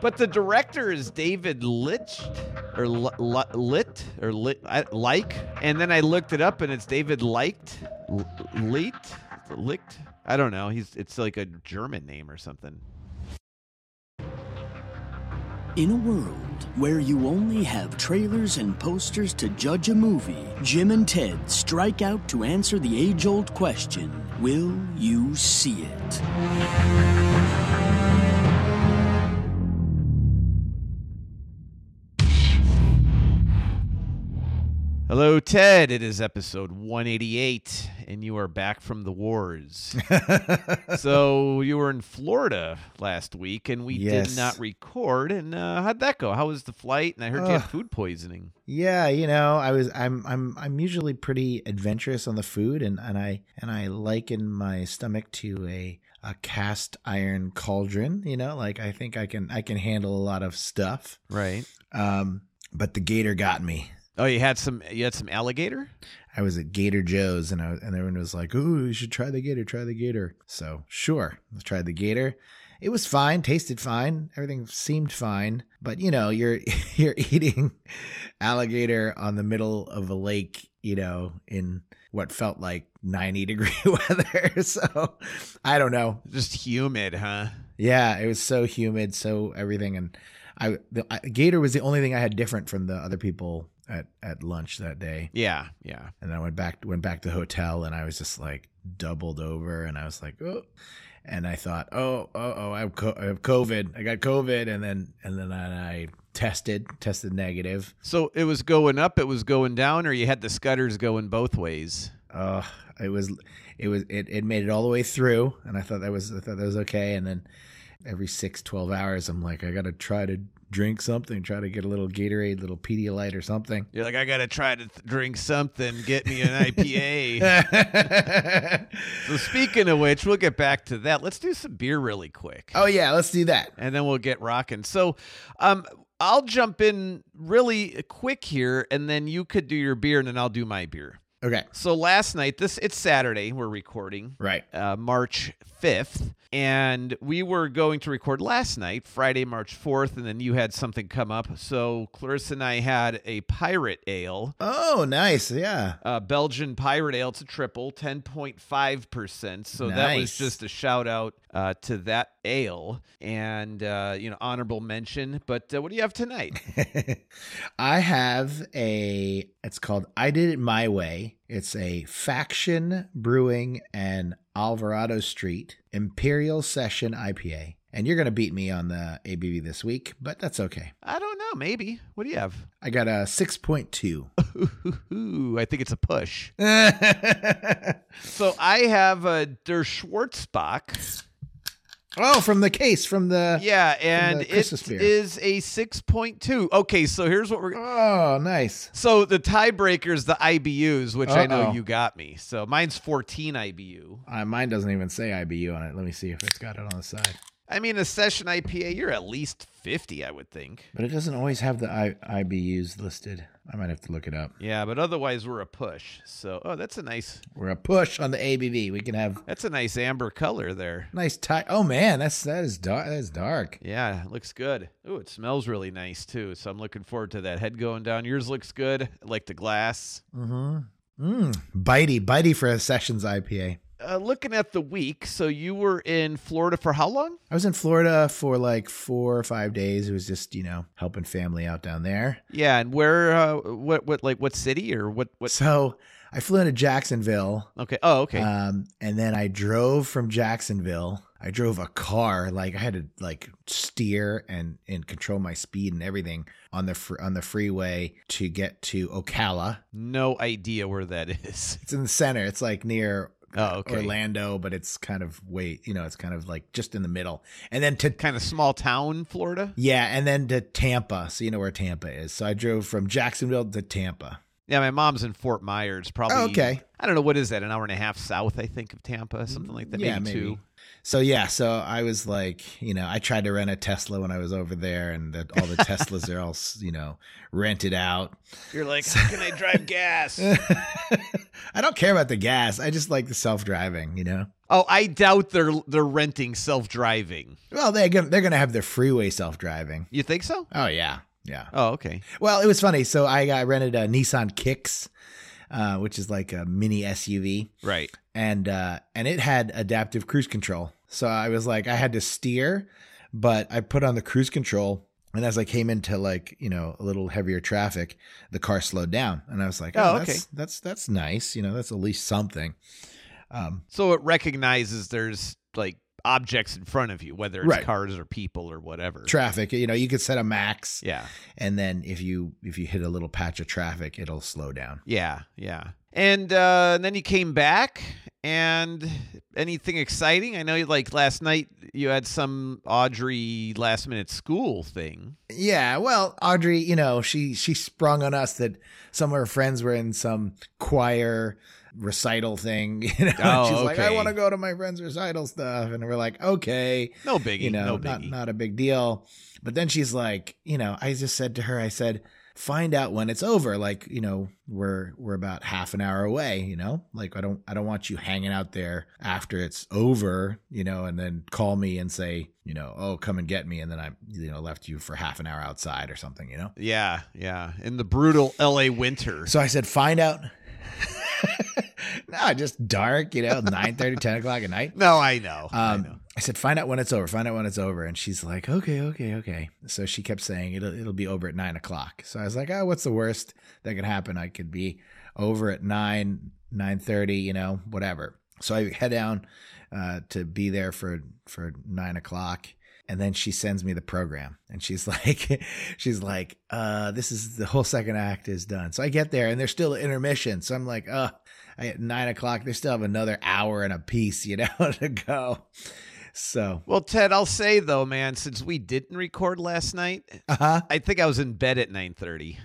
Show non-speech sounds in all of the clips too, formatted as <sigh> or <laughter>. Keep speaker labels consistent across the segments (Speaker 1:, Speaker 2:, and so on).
Speaker 1: But the director is David Licht or L- L- Lit or Lit like, and then I looked it up and it's David Licht, L- Licht. I don't know. He's it's like a German name or something.
Speaker 2: In a world where you only have trailers and posters to judge a movie, Jim and Ted strike out to answer the age old question Will you see it?
Speaker 1: Hello, Ted. It is episode 188, and you are back from the wars. <laughs> so you were in Florida last week, and we
Speaker 3: Yes.
Speaker 1: did not record. And uh, how'd that go? How was the flight? And I heard you had food poisoning.
Speaker 3: Yeah, you know, I was I'm I'm I'm usually pretty adventurous on the food and and I and I liken my stomach to a a cast iron cauldron, you know, like I think I can I can handle a lot of stuff.
Speaker 1: Right.
Speaker 3: Um but the gator got me.
Speaker 1: Oh, you had some. You had some alligator.
Speaker 3: I was at Gator Joe's and I and everyone was like, "Ooh, you should try the gator, try the gator." So, sure, I tried the gator. It was fine, tasted fine, everything seemed fine, but you know, you're <laughs> you're eating alligator on the middle of a lake, you know, in what felt like 90 <laughs> degree <laughs> weather. So, I don't know.
Speaker 1: Just humid, huh?
Speaker 3: Yeah, it was so humid, so everything, and I the I, gator was the only thing I had different from the other people at at lunch that day.
Speaker 1: Yeah, yeah.
Speaker 3: And then I went back went back to the hotel and I was just like doubled over and I was like, oh. And I thought, oh, oh, oh, I have, co- I have COVID. I got COVID, and then and then I tested, tested negative.
Speaker 1: So it was going up, it was going down, or you had the scutters going both ways.
Speaker 3: Uh, it was, it was, it, it made it all the way through, and I thought that was, I thought that was okay. And then every six, 12 hours, I'm like, I got to try to drink something, try to get a little Gatorade, little Pedialyte or something.
Speaker 1: You're like, I gotta try to th- drink something. Get me an IPA. <laughs> so speaking of which, we'll get back to that. Let's do some beer really quick.
Speaker 3: oh yeah, let's do that.
Speaker 1: and then we'll get rocking. So, um, I'll jump in really quick here, and then you could do your beer, and then I'll do my beer.
Speaker 3: Okay,
Speaker 1: So last night, this it's Saturday. We're recording,
Speaker 3: right.
Speaker 1: uh, March fifth, and we were going to record last night, Friday, March fourth, and then you had something come up. So Clarissa and I had a pirate ale.
Speaker 3: Oh, nice. Yeah.
Speaker 1: Uh, Belgian Pirate Ale. It's a triple, 10.5%. So that was just a shout out uh, to that ale and, uh, you know, honorable mention. But uh, what do you have tonight? <laughs>
Speaker 3: I have a it's called I Did It My Way. It's a Faction Brewing and Alvarado Street Imperial Session IPA. And you're going to beat me on the ABV this week, but that's okay.
Speaker 1: I don't know. Maybe. What do you have?
Speaker 3: I got a 6.2.
Speaker 1: Ooh, I think it's a push. <laughs> So I have a Der Schwarzbach.
Speaker 3: Oh, from the case, from the.
Speaker 1: Yeah, and
Speaker 3: the
Speaker 1: it is a 6.2. Okay, so here's what we're
Speaker 3: Oh, nice.
Speaker 1: So the tiebreaker is the IBUs, which I know you got me. So mine's 14 IBU.
Speaker 3: Uh, mine doesn't even say IBU on it. Let me see if it's got it on the side.
Speaker 1: I mean, a session IPA, you're at least 50, I would think.
Speaker 3: But it doesn't always have the I- IBUs listed. I might have to look it up.
Speaker 1: Yeah, but otherwise we're a push. So, oh, that's a nice,
Speaker 3: We're a push on the ABV. We can have
Speaker 1: that's a nice amber color there.
Speaker 3: nice tie. Oh man, that's that is dark. That is dark.
Speaker 1: Yeah, looks good. Ooh, it smells really nice too. So I'm looking forward to that head going down. Yours looks good. I like the glass.
Speaker 3: Mm-hmm. Mm, bitey, bitey for a Sessions IPA.
Speaker 1: Uh, looking at the week, so you were in Florida for how long?
Speaker 3: I was in Florida for like four or five days. It was just you know helping family out down there.
Speaker 1: Yeah, and where? Uh, what? What? Like what city or what? What?
Speaker 3: So I flew into Jacksonville,
Speaker 1: Okay. Oh, okay.
Speaker 3: um, and then I drove from Jacksonville. I drove a car, like I had to like steer and and control my speed and everything on the fr- on the freeway to get to Ocala.
Speaker 1: no idea where that is.
Speaker 3: It's in the center. It's like near
Speaker 1: Oh, okay.
Speaker 3: Orlando, but it's kind of wait, you know, it's kind of like just in the middle. And then to
Speaker 1: Kind of small town, Florida.
Speaker 3: yeah, and then to Tampa. So you know where Tampa is. So I drove from Jacksonville to Tampa.
Speaker 1: Yeah, my mom's in Fort Myers, probably.
Speaker 3: Oh, okay.
Speaker 1: I don't know what is that, an hour and a half south, I think, of Tampa, something like that.
Speaker 3: Yeah,
Speaker 1: maybe,
Speaker 3: maybe.
Speaker 1: two.
Speaker 3: So yeah, so I was like, you know, I tried to rent a Tesla when I was over there, and the, all the Teslas are all, you know, rented out.
Speaker 1: You're like, how can I drive gas? <laughs>
Speaker 3: I don't care about the gas. I just like the self driving. You know.
Speaker 1: oh, I doubt they're they're renting self driving.
Speaker 3: Well, they're gonna they're gonna have their freeway self driving.
Speaker 1: You think so?
Speaker 3: Oh yeah, yeah.
Speaker 1: Oh, okay.
Speaker 3: Well, it was funny. So I got rented a Nissan Kicks, uh, which is like a mini SUV,
Speaker 1: Right.
Speaker 3: And uh, and it had adaptive cruise control. So I was like, I had to steer, but I put on the cruise control. And as I came into like you know a little heavier traffic, the car slowed down, and I was like, "Oh,
Speaker 1: Oh,
Speaker 3: that's
Speaker 1: okay.
Speaker 3: that's that's nice. You know, that's at least something." Um,
Speaker 1: So it recognizes there's like objects in front of you, whether it's
Speaker 3: Right.
Speaker 1: cars or people or whatever.
Speaker 3: traffic, you know, you could set a max,
Speaker 1: Yeah.
Speaker 3: and then if you if you hit a little patch of traffic, it'll slow down.
Speaker 1: Yeah. Yeah. And, uh, and then you came back and anything exciting? I know like last night you had some Audrey last minute school thing.
Speaker 3: Yeah, well, Audrey, you know, she she sprung on us that some of her friends were in some choir recital thing. <laughs> You know,
Speaker 1: Oh,
Speaker 3: she's like, I want to go to my friend's recital stuff, and we're like, okay,
Speaker 1: No biggie.
Speaker 3: you know,
Speaker 1: no
Speaker 3: not not a big deal. But then she's like, you know, I just said to her, I said, find out when it's over. Like, you know, we're we're about half an hour away. You know, like I don't I don't want you hanging out there after it's over. You know, and then call me and say, you know, oh, come and get me, and then I, you know, left you for half an hour outside or something. You know.
Speaker 1: yeah. Yeah. In the brutal LA winter.
Speaker 3: So I said, find out. No, just dark. You know, 9 30, 10 o'clock at night. <laughs>
Speaker 1: no, I know. I
Speaker 3: Um,
Speaker 1: know.
Speaker 3: I said, find out when it's over. Find out when it's over. And she's like, okay, okay, okay. So she kept saying it'll it'll be over at nine o'clock. So I was like, oh, what's the worst that could happen? I could be over at nine, nine thirty. You know, whatever. So I head down uh, to be there for for nine o'clock. And then she sends me the program and she's <laughs> like, she's like, uh, this is the whole second act is done. So I get there and there's still intermission. So I'm like, uh, I at nine o'clock, they still have another hour and a piece, you know, <laughs> to go. So,
Speaker 1: Well, Ted, I'll say though, man, since we didn't record last night,
Speaker 3: uh-huh.
Speaker 1: I think I was in bed at 9:30. <laughs>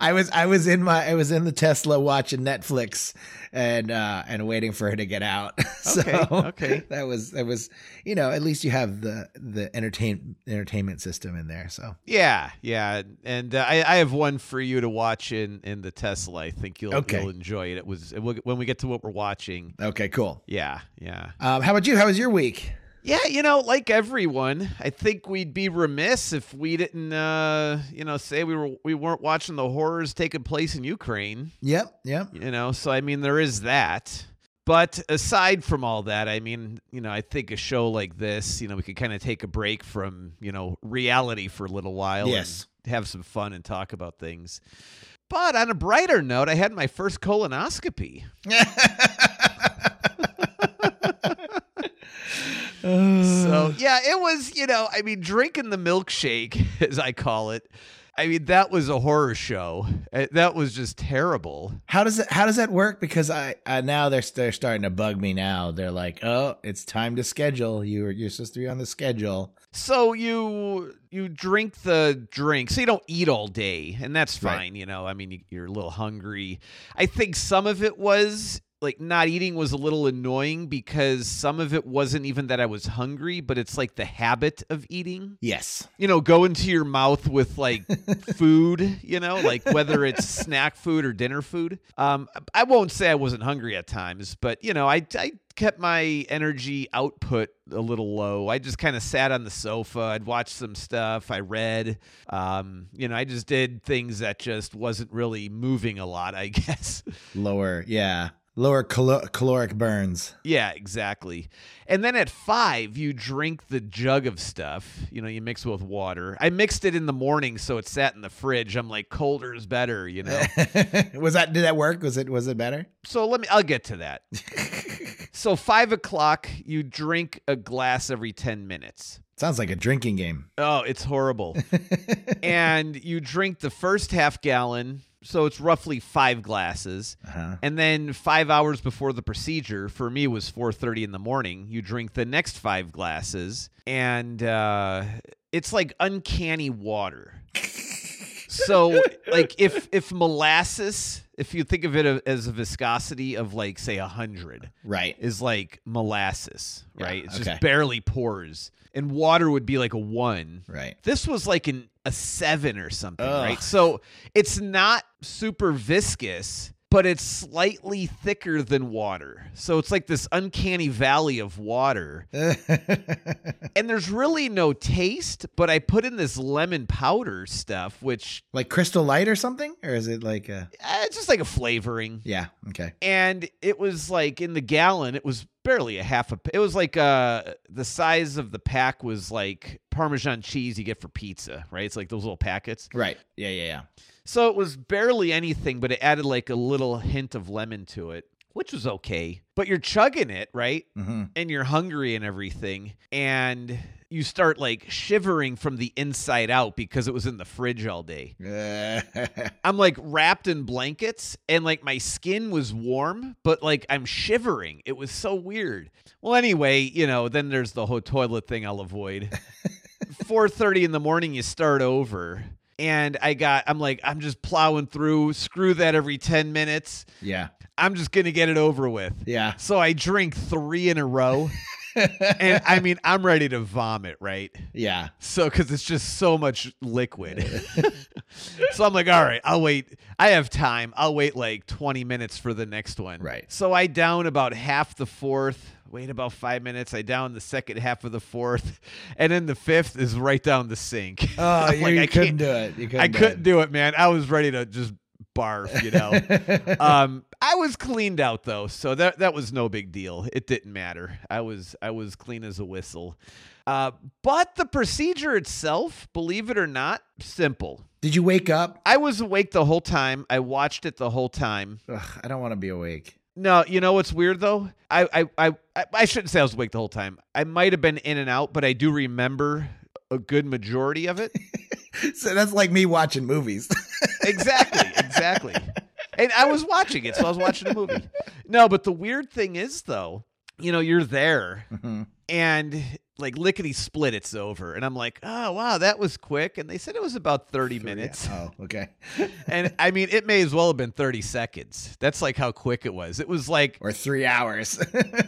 Speaker 3: I was I was in my I was in the Tesla watching Netflix and uh and waiting for her to get out. <laughs> so
Speaker 1: Okay, okay. <laughs>
Speaker 3: that was that was you know at least you have the the entertain entertainment system in there. So
Speaker 1: Yeah, yeah, and uh, I, I have one for you to watch in in the Tesla. I think you'll
Speaker 3: Okay.
Speaker 1: you'll enjoy it. It was it when we get to what we're watching.
Speaker 3: okay, cool.
Speaker 1: Yeah, yeah,
Speaker 3: Um, how about you? How was your week?
Speaker 1: yeah. You know, like everyone, I think we'd be remiss if we didn't, uh, you know, say we were we weren't watching the horrors taking place in Ukraine.
Speaker 3: Yep, yep.
Speaker 1: You know, so I mean, there is that. But aside from all that, I mean, you know, I think a show like this, you know, we could kind of take a break from, you know, reality for a little while
Speaker 3: Yes.
Speaker 1: and have some fun and talk about things. But on a brighter note, I had my first colonoscopy. <laughs> So, yeah, it was, you know, I mean, drinking the milkshake, <laughs> as I call it. I mean, that was a horror show. Uh, That was just terrible.
Speaker 3: How does it? How does that work? Because I, I now they're they're starting to bug me. Now they're like, oh, it's time to schedule. You're you're supposed to be on the schedule.
Speaker 1: So you you drink the drink, so you don't eat all day, and that's
Speaker 3: Right.
Speaker 1: fine. You know, I mean, you- you're a little hungry. I think some of it was like not eating was a little annoying because some of it wasn't even that I was hungry, but it's like the habit of eating.
Speaker 3: Yes.
Speaker 1: You know, go into your mouth with like <laughs> food. You know, like whether it's snack food or dinner food. Um, I won't say I wasn't hungry at times, but you know, I I kept my energy output a little low. I just kind of sat on the sofa. I'd watch some stuff. I read. Um, you know, I just did things that just wasn't really moving a lot. I <laughs> guess.
Speaker 3: Lower. Yeah. Lower calo- caloric burns.
Speaker 1: Yeah, exactly. And then at five, you drink the jug of stuff. You know, you mix it with water. I mixed it in the morning, so it sat in the fridge. I'm like, colder is better, you know. <laughs>
Speaker 3: was that? Did that work? Was it? Was it better?
Speaker 1: so let me. I'll get to that. <laughs> so five o'clock, you drink a glass every ten minutes.
Speaker 3: Sounds like a drinking game.
Speaker 1: Oh, it's horrible. <laughs> and you drink the first half gallon, so it's roughly five glasses.
Speaker 3: Uh-huh.
Speaker 1: And then five hours before the procedure, for me was four thirty in the morning. You drink the next five glasses, and uh, it's like uncanny water. so like if if molasses, if you think of it as a viscosity of like say a hundred,
Speaker 3: Right.
Speaker 1: is like molasses,
Speaker 3: Yeah,
Speaker 1: right? It's
Speaker 3: okay.
Speaker 1: just barely pours, and water would be like a one.
Speaker 3: Right.
Speaker 1: This was like an a seven or something,
Speaker 3: Ugh.
Speaker 1: right? So it's not super viscous, but it's slightly thicker than water. So it's like this uncanny valley of water. <laughs> And there's really no taste, but I put in this lemon powder stuff, which
Speaker 3: like Crystal Light or something? Or is it like a.
Speaker 1: uh, it's just like a flavoring.
Speaker 3: Yeah. Okay.
Speaker 1: And it was like in the gallon, it was barely a half a. It was like uh the size of the pack was like Parmesan cheese you get for pizza, right? It's like those little packets.
Speaker 3: Right. Yeah. Yeah. Yeah.
Speaker 1: So it was barely anything, but it added like a little hint of lemon to it, which was okay. But you're chugging it, right?
Speaker 3: hmm
Speaker 1: And you're hungry and everything. And you start like shivering from the inside out because it was in the fridge all day. <laughs> I'm like wrapped in blankets and like my skin was warm, but like I'm shivering. It was so weird. Well, anyway, you know, then there's the whole toilet thing I'll avoid. <laughs> 4:30 in the morning you start over. And I got I'm like I'm just plowing through, screw that every 10 minutes.
Speaker 3: yeah.
Speaker 1: I'm just going to get it over with.
Speaker 3: Yeah.
Speaker 1: So I drink 3 in a row. <laughs> and I mean, I'm ready to vomit, right?
Speaker 3: yeah.
Speaker 1: So, because it's just so much liquid. <laughs> so I'm like, all right, I'll wait. I have time. I'll wait like 20 minutes for the next one.
Speaker 3: Right.
Speaker 1: So I down about half the fourth, wait about five minutes. I down the second half of the fourth. <laughs> And then the fifth is right down the sink.
Speaker 3: Oh, <laughs>
Speaker 1: like,
Speaker 3: you
Speaker 1: I
Speaker 3: couldn't do it. You couldn't
Speaker 1: I
Speaker 3: do
Speaker 1: couldn't do it, man. I was ready to just barf, you know. <laughs> um, I was cleaned out though, so that that was no big deal. It didn't matter. I was I was clean as a whistle. Uh, but the procedure itself, believe it or not, simple.
Speaker 3: Did you wake up?
Speaker 1: I was awake the whole time. I watched it the whole time.
Speaker 3: Ugh, I don't want to be awake.
Speaker 1: No, you know what's weird though? I I I I- shouldn't say I was awake the whole time. I might have been in and out, but I do remember a good majority of it. <laughs>
Speaker 3: So that's like me watching movies. <laughs>
Speaker 1: exactly, exactly. And I was watching it, so I was watching a movie. No, but the weird thing is though, you know, you're there
Speaker 3: Mhm.
Speaker 1: and like lickety split it's over. And I'm like, oh wow, that was quick. And they said it was about 30 minutes.
Speaker 3: Oh, okay. <laughs>
Speaker 1: And I mean it may as well have been 30 seconds. That's like how quick it was. It was like
Speaker 3: Or three hours.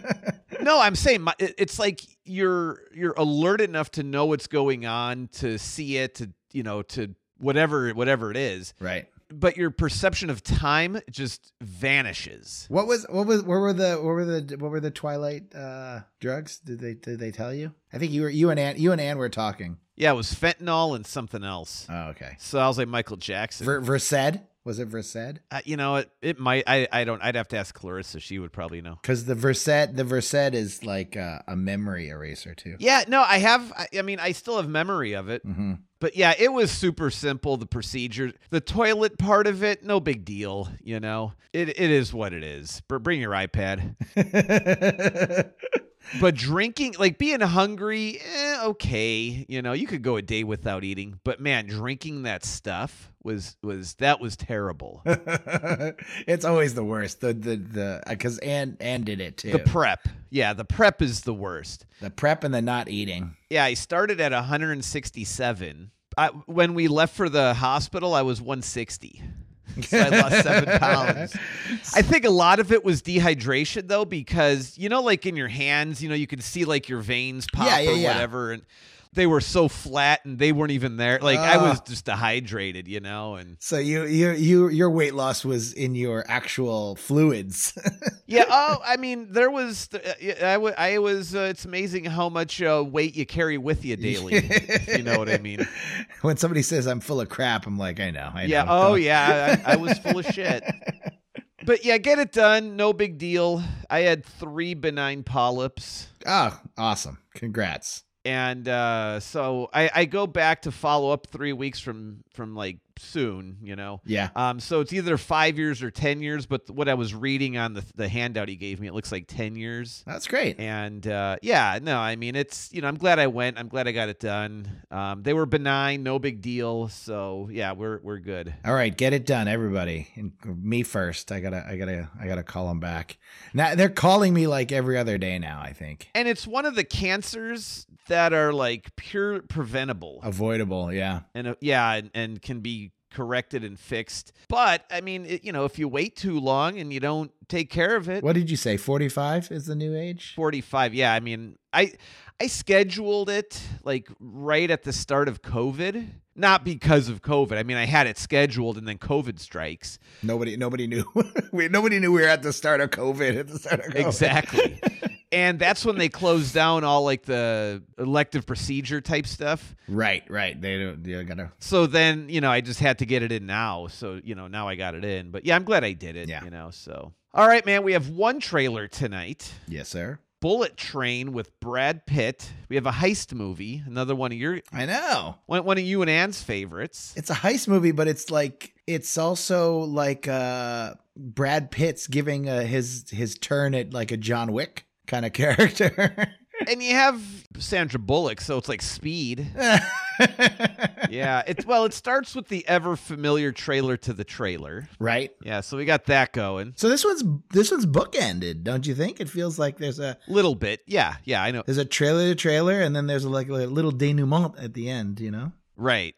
Speaker 3: <laughs>
Speaker 1: no, I'm saying my, it's like you're you're alert enough to know what's going on, to see it, to you know, to whatever whatever it is.
Speaker 3: right.
Speaker 1: But your perception of time just vanishes.
Speaker 3: What was what was what were the what were the what were the Twilight uh drugs? Did they did they tell you? I think you were you and Ann you and Ann were talking.
Speaker 1: Yeah, it was fentanyl and something else.
Speaker 3: Oh, okay.
Speaker 1: So I was like Michael Jackson.
Speaker 3: Ver, Versed was it Versed?
Speaker 1: Uh, you know, it it might. I I don't. I'd have to ask Clarissa. She would probably know.
Speaker 3: Because the Versed the Versed is like uh, a memory eraser too.
Speaker 1: Yeah, no, I have. I, I mean, I still have memory of it.
Speaker 3: hmm
Speaker 1: But yeah, it was super simple. The procedure, the toilet part of it, no big deal. You know, it it is what it is. Br- Bring your iPad. <laughs> But drinking, like being hungry, eh, okay. You know, you could go a day without eating. But man, drinking that stuff was was that was terrible. <laughs>
Speaker 3: it's always the worst. The the the because Ann Ann did it too.
Speaker 1: The prep, yeah, the prep is the worst.
Speaker 3: the prep and the not eating.
Speaker 1: Yeah, I started at 167. I, when we left for the hospital, I was 160. So I lost seven <laughs> pounds. I think a lot of it was dehydration, though, because you know, like in your hands, you know, you can see like your veins pop
Speaker 3: Yeah, yeah,
Speaker 1: or
Speaker 3: yeah.
Speaker 1: whatever, and they were so flat and they weren't even there. Like I was
Speaker 3: Ah.
Speaker 1: just dehydrated, you know, and
Speaker 3: So you you you your weight loss was in your actual fluids. <laughs>
Speaker 1: yeah. Oh, I mean, there was. Uh, I, I was. Uh, it's amazing how much uh, weight you carry with you daily. if you know what I mean. <laughs>
Speaker 3: when somebody says I'm full of crap, I'm like, I know. I
Speaker 1: Yeah.
Speaker 3: know.
Speaker 1: Oh, yeah. I, I was full of shit. <laughs> But yeah, get it done. No big deal. I had three benign polyps.
Speaker 3: Oh, awesome! Congrats.
Speaker 1: And uh, so I, I go back to follow up three weeks from from like soon, you know.
Speaker 3: Yeah.
Speaker 1: Um, so it's either five years or ten years. But what I was reading on the the handout he gave me, it looks like ten years.
Speaker 3: That's great.
Speaker 1: And uh, yeah, no, I mean it's you know I'm glad I went. I'm glad I got it done. Um, they were benign, no big deal. So yeah, we're we're good.
Speaker 3: All right, get it done, everybody. And me first. I gotta, I gotta, I gotta call them back. Now they're calling me like every other day now. I think
Speaker 1: And it's one of the cancers that are like pure preventable.
Speaker 3: avoidable. Yeah.
Speaker 1: And uh, yeah, and, and can be corrected and fixed. But I mean, it, you know, if you wait too long and you don't take care of it,
Speaker 3: What did you say? 45 is the new age?
Speaker 1: 45 yeah i mean i i scheduled it like right at the start of covid not because of covid i mean i had it scheduled and then covid strikes
Speaker 3: Nobody nobody knew. <laughs> we, nobody knew we were at the start of COVID. At the start of COVID.
Speaker 1: exactly <laughs> and that's when they closed down all like the elective procedure type stuff
Speaker 3: Right, right. They don't. You gotta.
Speaker 1: so then you know i just had to get it in now so you know now i got it in but yeah i'm glad i did it
Speaker 3: Yeah.
Speaker 1: you know so all right man we have one trailer tonight
Speaker 3: Yes, sir.
Speaker 1: bullet train with brad pitt we have a heist movie another one of your
Speaker 3: I know.
Speaker 1: one, one of you and Ann's favorites.
Speaker 3: It's a heist movie, but it's like it's also like uh Brad Pitt's giving uh, his his turn at like a John Wick kind of character.
Speaker 1: And you have Sandra Bullock, so it's like speed. <laughs> Yeah, it's well, it starts with the ever familiar trailer to the trailer.
Speaker 3: right.
Speaker 1: Yeah, so we got that going.
Speaker 3: So this one's this one's bookended, don't you think? It feels like there's a
Speaker 1: Little bit. Yeah, yeah, I know.
Speaker 3: there's a trailer to trailer, and then there's like a little denouement at the end. You know.
Speaker 1: Right.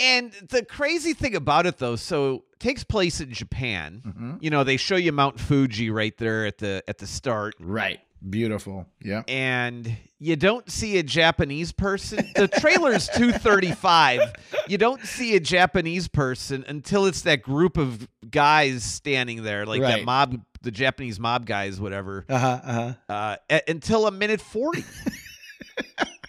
Speaker 1: And the crazy thing about it though, so it takes place in Japan.
Speaker 3: Mm-hmm.
Speaker 1: You know, they show you Mount Fuji right there at the at the start.
Speaker 3: Right. Beautiful. Yeah.
Speaker 1: and you don't see a Japanese person. The trailer's <laughs> 235. You don't see a Japanese person until it's that group of guys standing there, like that mob, the Japanese mob guys, whatever,
Speaker 3: Uh huh. Uh
Speaker 1: uh, a- until a minute 40.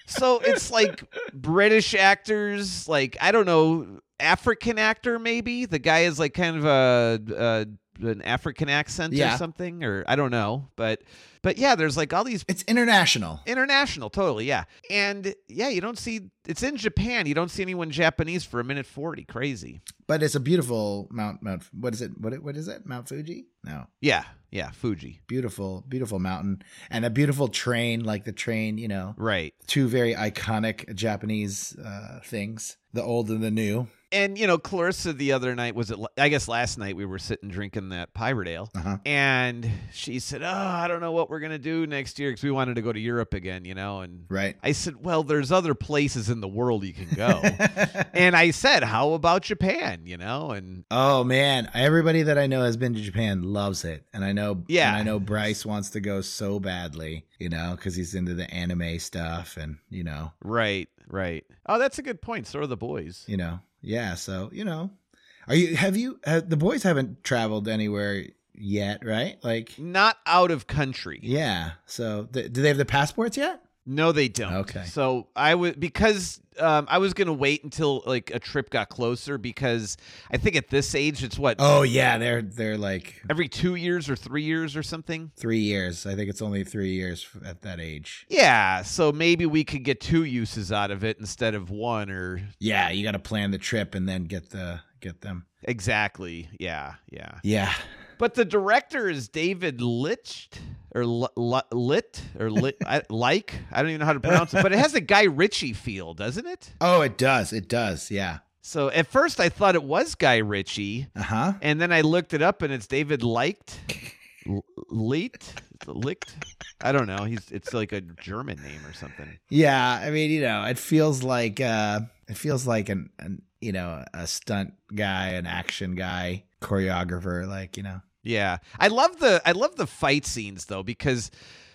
Speaker 1: so it's like British actors, like, I don't know, African actor maybe. The guy is like kind of a. a an African accent
Speaker 3: Yeah.
Speaker 1: or something, or I don't know, but but yeah, there's like all these
Speaker 3: It's international.
Speaker 1: International, totally, yeah. And yeah, you don't see it's in Japan. You don't see anyone Japanese for a minute forty. Crazy.
Speaker 3: But it's a beautiful Mount Mount. What is it? What what is it? Mount Fuji? No,
Speaker 1: Yeah, yeah, Fuji.
Speaker 3: beautiful, beautiful mountain and a beautiful train. Like the train, you know,
Speaker 1: Right.
Speaker 3: two very iconic Japanese uh, things: the old and the new.
Speaker 1: And you know, Clarissa the other night was it? I guess last night we were sitting drinking that Pirate Ale,
Speaker 3: Uh-huh.
Speaker 1: and she said, "Oh, I don't know what we're gonna do next year because we wanted to go to Europe again, you know." And
Speaker 3: Right.
Speaker 1: I said, "Well, there's other places in the world you can go." <laughs> and I said, "How about Japan?" You know, and
Speaker 3: Oh man, everybody that I know has been to Japan loves it, and I know.
Speaker 1: Yeah.
Speaker 3: I know Bryce wants to go so badly, you know, because he's into the anime stuff, and you know,
Speaker 1: right, right. Oh, that's a good point. So are the boys.
Speaker 3: you know, yeah. So you know, are you? Have you? Have, the boys haven't traveled anywhere yet, right? Like,
Speaker 1: Not out of country.
Speaker 3: yeah. So th- do they have the passports yet?
Speaker 1: No, they don't.
Speaker 3: Okay.
Speaker 1: So I would because um, I was gonna wait until like a trip got closer because I think at this age it's what
Speaker 3: Oh yeah, they're they're like
Speaker 1: every two years or three years or something.
Speaker 3: three years. I think it's only three years at that age.
Speaker 1: Yeah. So maybe we could get two uses out of it instead of one or
Speaker 3: Yeah, you got to plan the trip and then get the get them.
Speaker 1: exactly. Yeah. Yeah.
Speaker 3: Yeah.
Speaker 1: But the director is David Licht or L- L- Lit or Lit <laughs> I, like I don't even know how to pronounce it, but it has a Guy Ritchie feel, doesn't it?
Speaker 3: Oh, it does. It does. Yeah.
Speaker 1: So at first I thought it was Guy Ritchie.
Speaker 3: Uh huh.
Speaker 1: And then I looked it up, and it's David Leicht, L- Leet, Licht. I don't know. He's it's like a German name or something.
Speaker 3: Yeah, I mean, you know, it feels like uh it feels like an, an you know, a stunt guy, an action guy, choreographer, like, you know.
Speaker 1: Yeah, I love the I love the fight scenes though because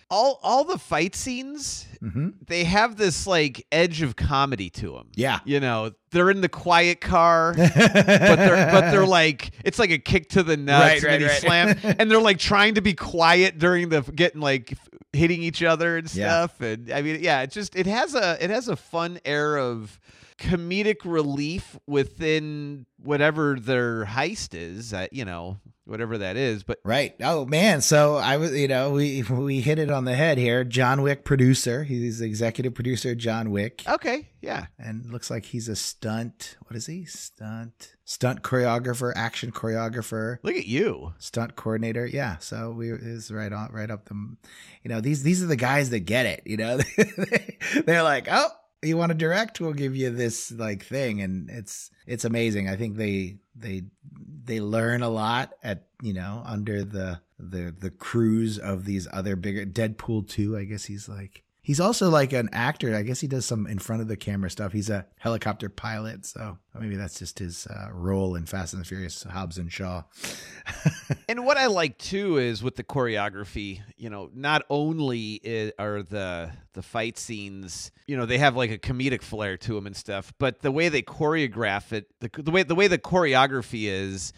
Speaker 1: all all the fight scenes
Speaker 3: Mhm.
Speaker 1: they have this like edge of comedy to them.
Speaker 3: Yeah.
Speaker 1: You know, they're in the quiet car. <laughs> but they're but they're like it's like a kick to the nuts
Speaker 3: Right,
Speaker 1: and
Speaker 3: right, right.
Speaker 1: slams <laughs> and they're like trying to be quiet during the getting like hitting each other and
Speaker 3: Yeah.
Speaker 1: stuff and I mean yeah it just it has a it has a fun air of comedic relief within whatever their heist is uh, you know whatever that is but
Speaker 3: Right. Oh man. So I was, you know, we we hit it on the head here. John Wick producer. He's the executive producer John Wick,
Speaker 1: okay yeah
Speaker 3: and looks like he's a stunt. What is he? Stunt stunt choreographer, action choreographer,
Speaker 1: look at you
Speaker 3: stunt coordinator. Yeah. So we is right on, right up the. You know, these these are the guys that get it. You know, <laughs> they're like, oh. You want to direct? We'll give you this like thing, and it's it's amazing. I think they they they learn a lot at you know under the the the cruise of these other bigger Deadpool two. I guess he's like He's also like an actor. I guess he does some in front of the camera stuff. He's a helicopter pilot, so maybe that's just his uh, role in Fast and the Furious, Hobbs and Shaw. <laughs>
Speaker 1: And what I like too is with the choreography, you know, not only are the the fight scenes, you know, they have like a comedic flair to them and stuff, but the way they choreograph it, the, the way the way the choreography is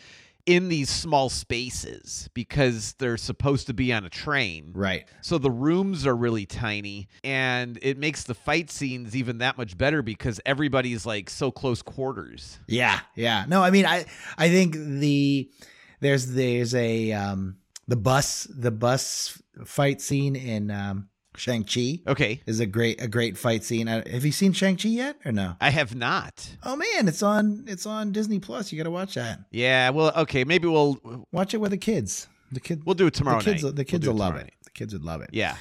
Speaker 1: in these small spaces because they're supposed to be on a train.
Speaker 3: right.
Speaker 1: So the rooms are really tiny and it makes the fight scenes even that much better because everybody's like so close quarters.
Speaker 3: Yeah, yeah. No, I mean, I I think the there's there's a um the bus the bus fight scene in um Shang Chi
Speaker 1: Okay.
Speaker 3: is a great a great fight scene. Uh, have you seen Shang Chi yet or no?
Speaker 1: I have not.
Speaker 3: Oh man, it's on it's on Disney Plus. You got to watch that.
Speaker 1: Yeah, well, okay, maybe we'll
Speaker 3: Watch it with the kids. The kids.
Speaker 1: we'll do it tomorrow
Speaker 3: the kids.
Speaker 1: night.
Speaker 3: The kids
Speaker 1: We'll
Speaker 3: will love it. The kids would love it.
Speaker 1: Yeah.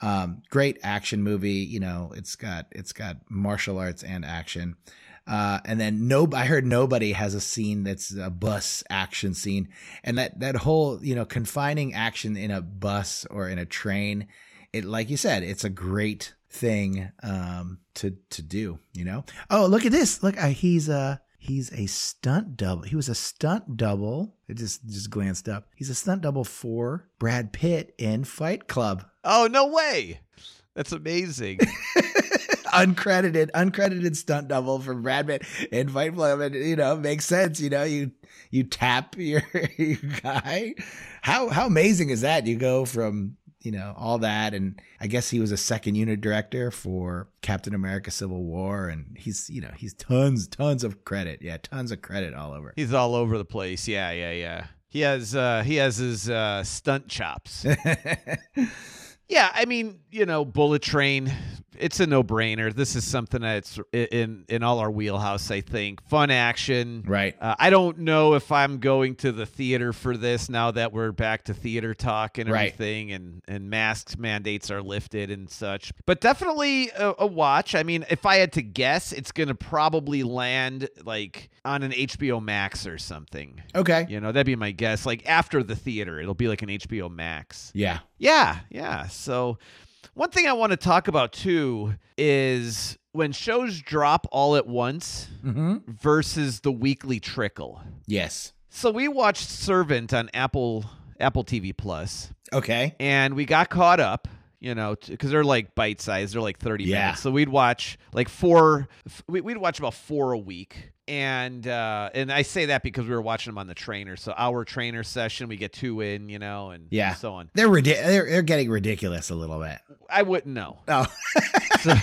Speaker 3: Um, great action movie. You know, it's got it's got martial arts and action. Uh, and then no, I heard nobody has a scene that's a bus action scene, and that that whole you know confining action in a bus or in a train, it like you said, it's a great thing um, to to do. You know. Oh, look at this! Look, uh, he's a he's a stunt double. He was a stunt double. It just just glanced up. He's a stunt double for Brad Pitt in Fight Club.
Speaker 1: Oh, no way. That's amazing. <laughs>
Speaker 3: uncredited uncredited stunt double for Brad Pitt in Fight Club, and you know makes sense. You know you you tap <laughs> your, your guy. How how amazing is that? You go from you know all that, and I guess he was a second unit director for Captain America: Civil War, and he's you know he's tons tons of credit. Yeah, tons of credit all over.
Speaker 1: He's all over the place. Yeah, yeah, yeah. He has uh he has his uh stunt chops. <laughs> Yeah, I mean, you know, Bullet Train, it's a no-brainer. This is something that's in in all our wheelhouse, I think. Fun action.
Speaker 3: right.
Speaker 1: Uh, I don't know if I'm going to the theater for this now that we're back to theater talk and
Speaker 3: Right.
Speaker 1: everything, and and masks mandates are lifted and such. But definitely a, a watch. I mean, if I had to guess, it's going to probably land like on an HBO Max or something.
Speaker 3: Okay.
Speaker 1: You know, that'd be my guess. Like after the theater, it'll be like an HBO Max.
Speaker 3: Yeah.
Speaker 1: Yeah, yeah. So, one thing I want to talk about too is when shows drop all at once
Speaker 3: Mm-hmm.
Speaker 1: versus the weekly trickle.
Speaker 3: Yes.
Speaker 1: So we watched Servant on Apple Apple TV Plus,
Speaker 3: Okay.
Speaker 1: and we got caught up. You know, because they're like bite sized. They're like thirty
Speaker 3: Yeah.
Speaker 1: minutes. So we'd watch like four. We'd watch about four a week, and uh, and I say that because we were watching them on the trainer. So our trainer session, we get two in. You know, and
Speaker 3: Yeah.
Speaker 1: so on.
Speaker 3: They're ridi- they're they're getting ridiculous a little bit.
Speaker 1: I wouldn't know.
Speaker 3: Oh. <laughs>
Speaker 1: So-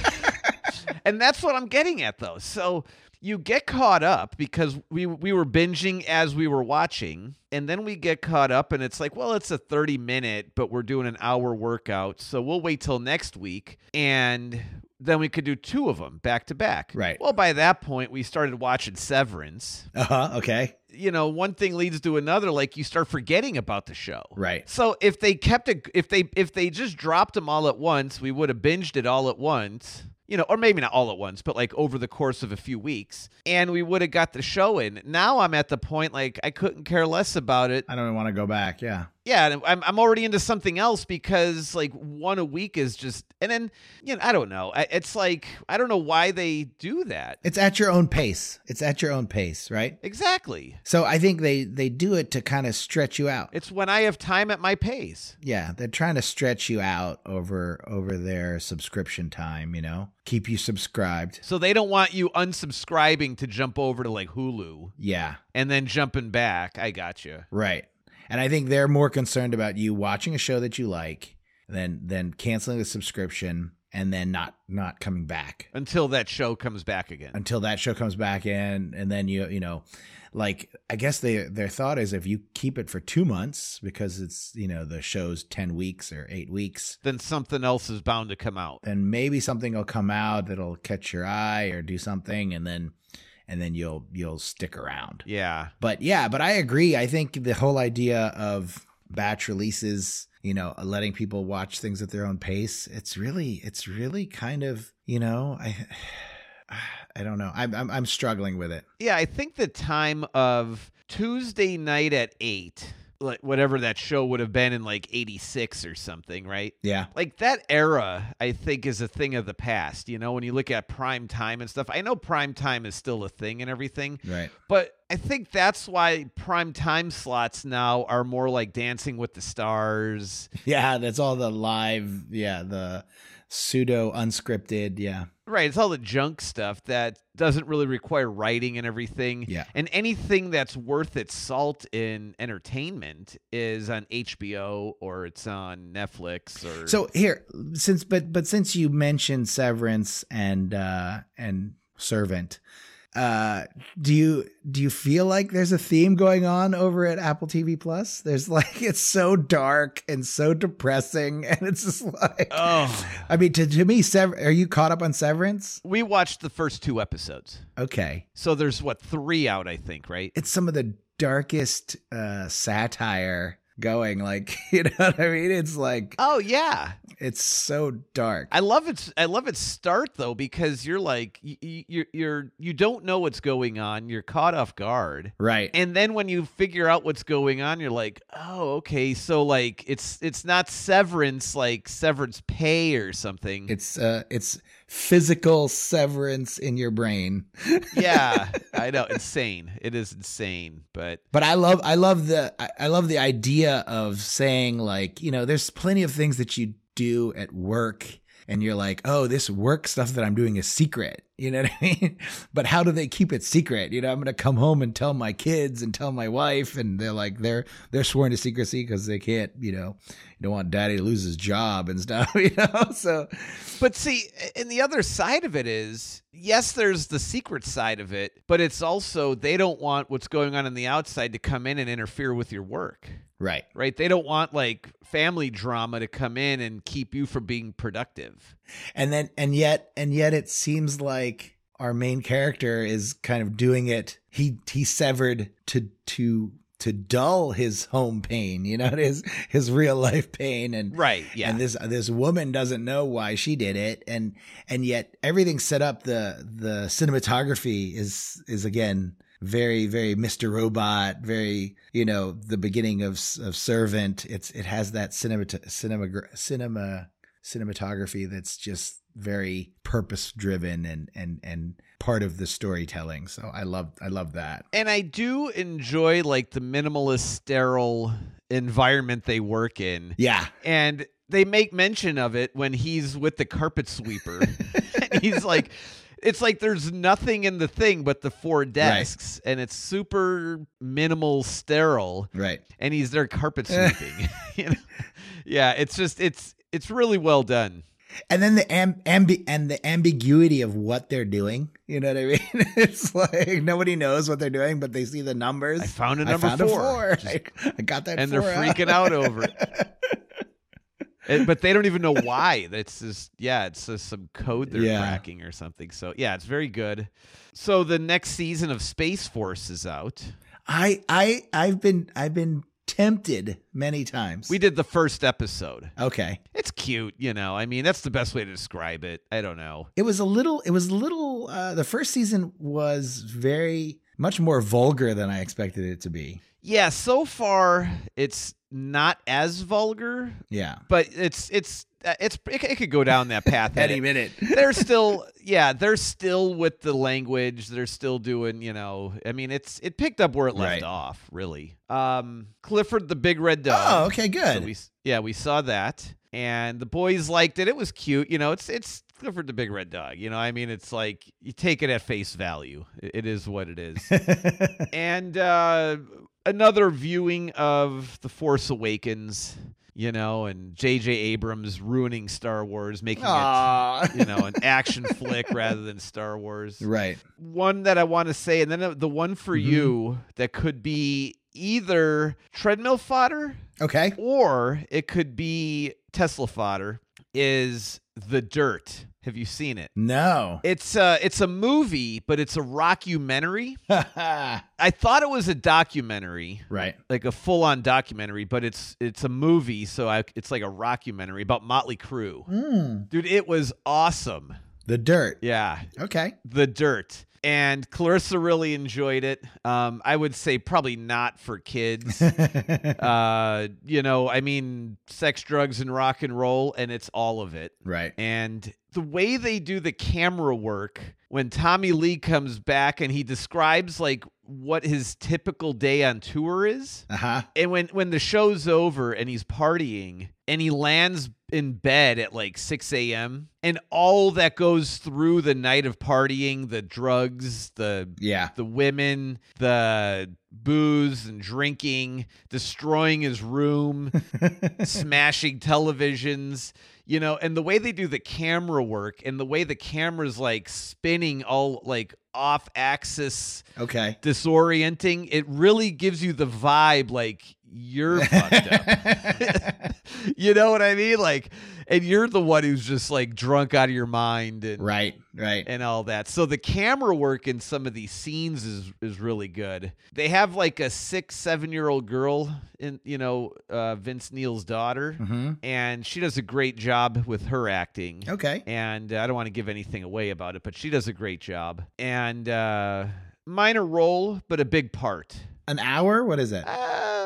Speaker 1: and that's what I'm getting at though. So you get caught up because we we were binging as we were watching and then we get caught up and it's like well it's a 30 minute but we're doing an hour workout so we'll wait till next week and then we could do two of them back to back
Speaker 3: Right.
Speaker 1: well by that point we started watching severance
Speaker 3: Uh huh. Okay.
Speaker 1: you know one thing leads to another like you start forgetting about the show
Speaker 3: Right.
Speaker 1: so if they kept it, if they if they just dropped them all at once, we would have binged it all at once. You know, or maybe not all at once, but like over the course of a few weeks, and we would have got the show in. Now I'm at the point like I couldn't care less about it.
Speaker 3: I don't want to go back. Yeah.
Speaker 1: Yeah, I'm I'm already into something else because like one a week is just, and then you know I don't know. I, it's like I don't know why they do that
Speaker 3: It's at your own pace. It's at your own pace, right?
Speaker 1: exactly.
Speaker 3: So I think they they do it to kind of stretch you out.
Speaker 1: It's when I have time at my pace.
Speaker 3: Yeah, they're trying to stretch you out over over their subscription time, you know. Keep you subscribed.
Speaker 1: So they don't want you unsubscribing to jump over to like Hulu
Speaker 3: Yeah,
Speaker 1: and then jumping back. I got you.
Speaker 3: right. And I think they're more concerned about you watching a show that you like than than canceling the subscription and then not not coming back
Speaker 1: until that show comes back again.
Speaker 3: until that show comes back in and then you you know like i guess they their thought is if you keep it for two months because it's you know the show's 10 weeks or 8 weeks
Speaker 1: Then something else is bound to come out.
Speaker 3: then maybe something will come out that'll catch your eye or do something and then and then you'll you'll stick around.
Speaker 1: Yeah.
Speaker 3: but yeah but i agree. I think the whole idea of batch releases you know letting people watch things at their own pace it's really it's really kind of you know i <sighs> i don't know. I'm i'm, I'm struggling with it.
Speaker 1: Yeah, I think the time of Tuesday night at 8 like whatever that show would have been in like 86 or something, right?
Speaker 3: Yeah.
Speaker 1: Like that era, I think, is a thing of the past. You know, when you look at prime time and stuff, I know prime time is still a thing and everything,
Speaker 3: Right.
Speaker 1: but I think that's why prime time slots now are more like Dancing with the Stars. <laughs>
Speaker 3: Yeah, that's all the live, yeah, the pseudo unscripted, yeah.
Speaker 1: Right, it's all the junk stuff that doesn't really require writing and everything.
Speaker 3: Yeah.
Speaker 1: And anything that's worth its salt in entertainment is on HBO or it's on Netflix or
Speaker 3: So here, since but but since you mentioned Severance and uh and Servant, uh do you do you feel like there's a theme going on over at Apple TV Plus? There's <laughs> like it's so dark and so depressing and it's just like
Speaker 1: Oh.
Speaker 3: I mean to to me Sever are you caught up on Severance?
Speaker 1: We watched the first two episodes.
Speaker 3: Okay.
Speaker 1: So there's what, three out, I think, right?
Speaker 3: It's some of the darkest uh satire going like <laughs> you know what I mean? It's like
Speaker 1: Oh yeah.
Speaker 3: it's so dark.
Speaker 1: I love it. I love its start though because you're like you you you're you don't know what's going on. You're caught off guard.
Speaker 3: right.
Speaker 1: And then when you figure out what's going on, you're like, "Oh, okay. So like it's it's not severance like severance pay or something."
Speaker 3: It's uh it's physical severance in your brain.
Speaker 1: yeah, <laughs> I know, insane. It is insane, but
Speaker 3: But I love I love the I- I love the idea of saying like, you know, there's plenty of things that you do at work and you're like, "Oh, this work stuff that I'm doing is secret." You know what I <laughs> mean? But how do they keep it secret? You know, I'm going to come home and tell my kids and tell my wife and they're like they're they're sworn to secrecy because they can't, you know, you don't want daddy to lose his job and <laughs> stuff, you know? So
Speaker 1: But see, and the other side of it is, yes, there's the secret side of it, but it's also they don't want what's going on in the outside to come in and interfere with your work.
Speaker 3: Right.
Speaker 1: Right? They don't want like family drama to come in and keep you from being productive.
Speaker 3: And then and yet and yet it seems like our main character is kind of doing it he he severed to to to dull his home pain you know <laughs> his his real life pain and
Speaker 1: Right. Yeah.
Speaker 3: and this this woman doesn't know why she did it and and yet everything's set up the the cinematography is is again very very Mr. Robot very you know the beginning of of Servant it's it has that cinema cinema cinema cinematography that's just very purpose driven and and and part of the storytelling so I love I love that
Speaker 1: and I do enjoy like the minimalist, sterile environment they work in.
Speaker 3: yeah
Speaker 1: And they make mention of it when he's with the carpet sweeper. <laughs> he's like, it's like there's nothing in the thing but the four desks, and it's super minimal, sterile,
Speaker 3: right
Speaker 1: and he's there carpet sweeping. <laughs> you know? Yeah, it's just it's it's really well done.
Speaker 3: and then the amb- ambi- and the ambiguity of what they're doing you know what i mean <laughs> it's like nobody knows what they're doing but they see the numbers
Speaker 1: I found a number
Speaker 3: found a
Speaker 1: four,
Speaker 3: four.
Speaker 1: Just- <laughs>
Speaker 3: I, I got that
Speaker 1: and they're
Speaker 3: four
Speaker 1: freaking out over it. <laughs> And- but they don't even know why. That's just yeah, it's just some code they're
Speaker 3: Yeah.
Speaker 1: cracking or something. So yeah, it's very good. So the next season of Space Force is out.
Speaker 3: i i i've been i've been tempted many times
Speaker 1: We did the first episode.
Speaker 3: okay
Speaker 1: It's cute, you know. I mean, that's the best way to describe it. I don't know.
Speaker 3: it was a little it was a little uh the first season was very much more vulgar than i expected it to be
Speaker 1: Yeah, so far it's not as vulgar,
Speaker 3: yeah.
Speaker 1: but it's it's uh, it's it, it could go down that path. <laughs>
Speaker 3: any minute. <laughs>
Speaker 1: They're still yeah they're still with the language. They're still doing you know i mean it's it picked up where it left
Speaker 3: Right.
Speaker 1: off really. Um clifford the big red Dog.
Speaker 3: oh okay
Speaker 1: So
Speaker 3: good.
Speaker 1: we, yeah we saw that. And the boys liked it. It was cute. You know it's it's clifford the big red dog. You know i mean it's like you take it at face value. It, it is what it is. <laughs> And uh another viewing of the force awakens you know and jj abrams ruining star wars making it you know, an action <laughs> flick rather than Star Wars.
Speaker 3: right
Speaker 1: One that I want to say, and then uh, the one for
Speaker 3: Mhm.
Speaker 1: you that could be either treadmill fodder
Speaker 3: okay
Speaker 1: or it could be Tesla fodder is The Dirt. Have you seen it?
Speaker 3: no
Speaker 1: It's uh it's a movie, but it's a rockumentary. <laughs> I thought it was a documentary,
Speaker 3: right
Speaker 1: like a full-on documentary, but it's it's a movie, so I, it's like a rockumentary about Motley Crue.
Speaker 3: mm.
Speaker 1: Dude, it was awesome.
Speaker 3: the dirt
Speaker 1: Yeah,
Speaker 3: okay
Speaker 1: The Dirt. And Clarissa really enjoyed it. Um, I would say probably not for kids. <laughs> uh, you know, I mean, sex, drugs, and rock and roll, and it's all of it.
Speaker 3: right.
Speaker 1: And the way they do the camera work when Tommy Lee comes back and he describes like what his typical day on tour is.
Speaker 3: Uh huh.
Speaker 1: And when when the show's over and he's partying and he lands in bed at like 6 a.m. and all that goes through the night of partying, the drugs, the
Speaker 3: Yeah.
Speaker 1: the women, the booze and drinking, destroying his room, <laughs> smashing televisions, you know, and the way they do the camera work and the way the camera's like spinning all like off axis
Speaker 3: Okay.
Speaker 1: disorienting, it really gives you the vibe like you're fucked up. <laughs> <laughs> you know what I mean? Like, and you're the one who's just like drunk out of your mind and
Speaker 3: right. Right.
Speaker 1: and all that. So the camera work in some of these scenes is is really good. They have like a six, seven year old girl in you know uh, Vince Neil's daughter,
Speaker 3: Mm-hmm.
Speaker 1: and she does a great job with her acting.
Speaker 3: Okay.
Speaker 1: And uh, I don't want to give anything away about it, but she does a great job. And uh, minor role, but a big part.
Speaker 3: An hour? What is it?
Speaker 1: Uh,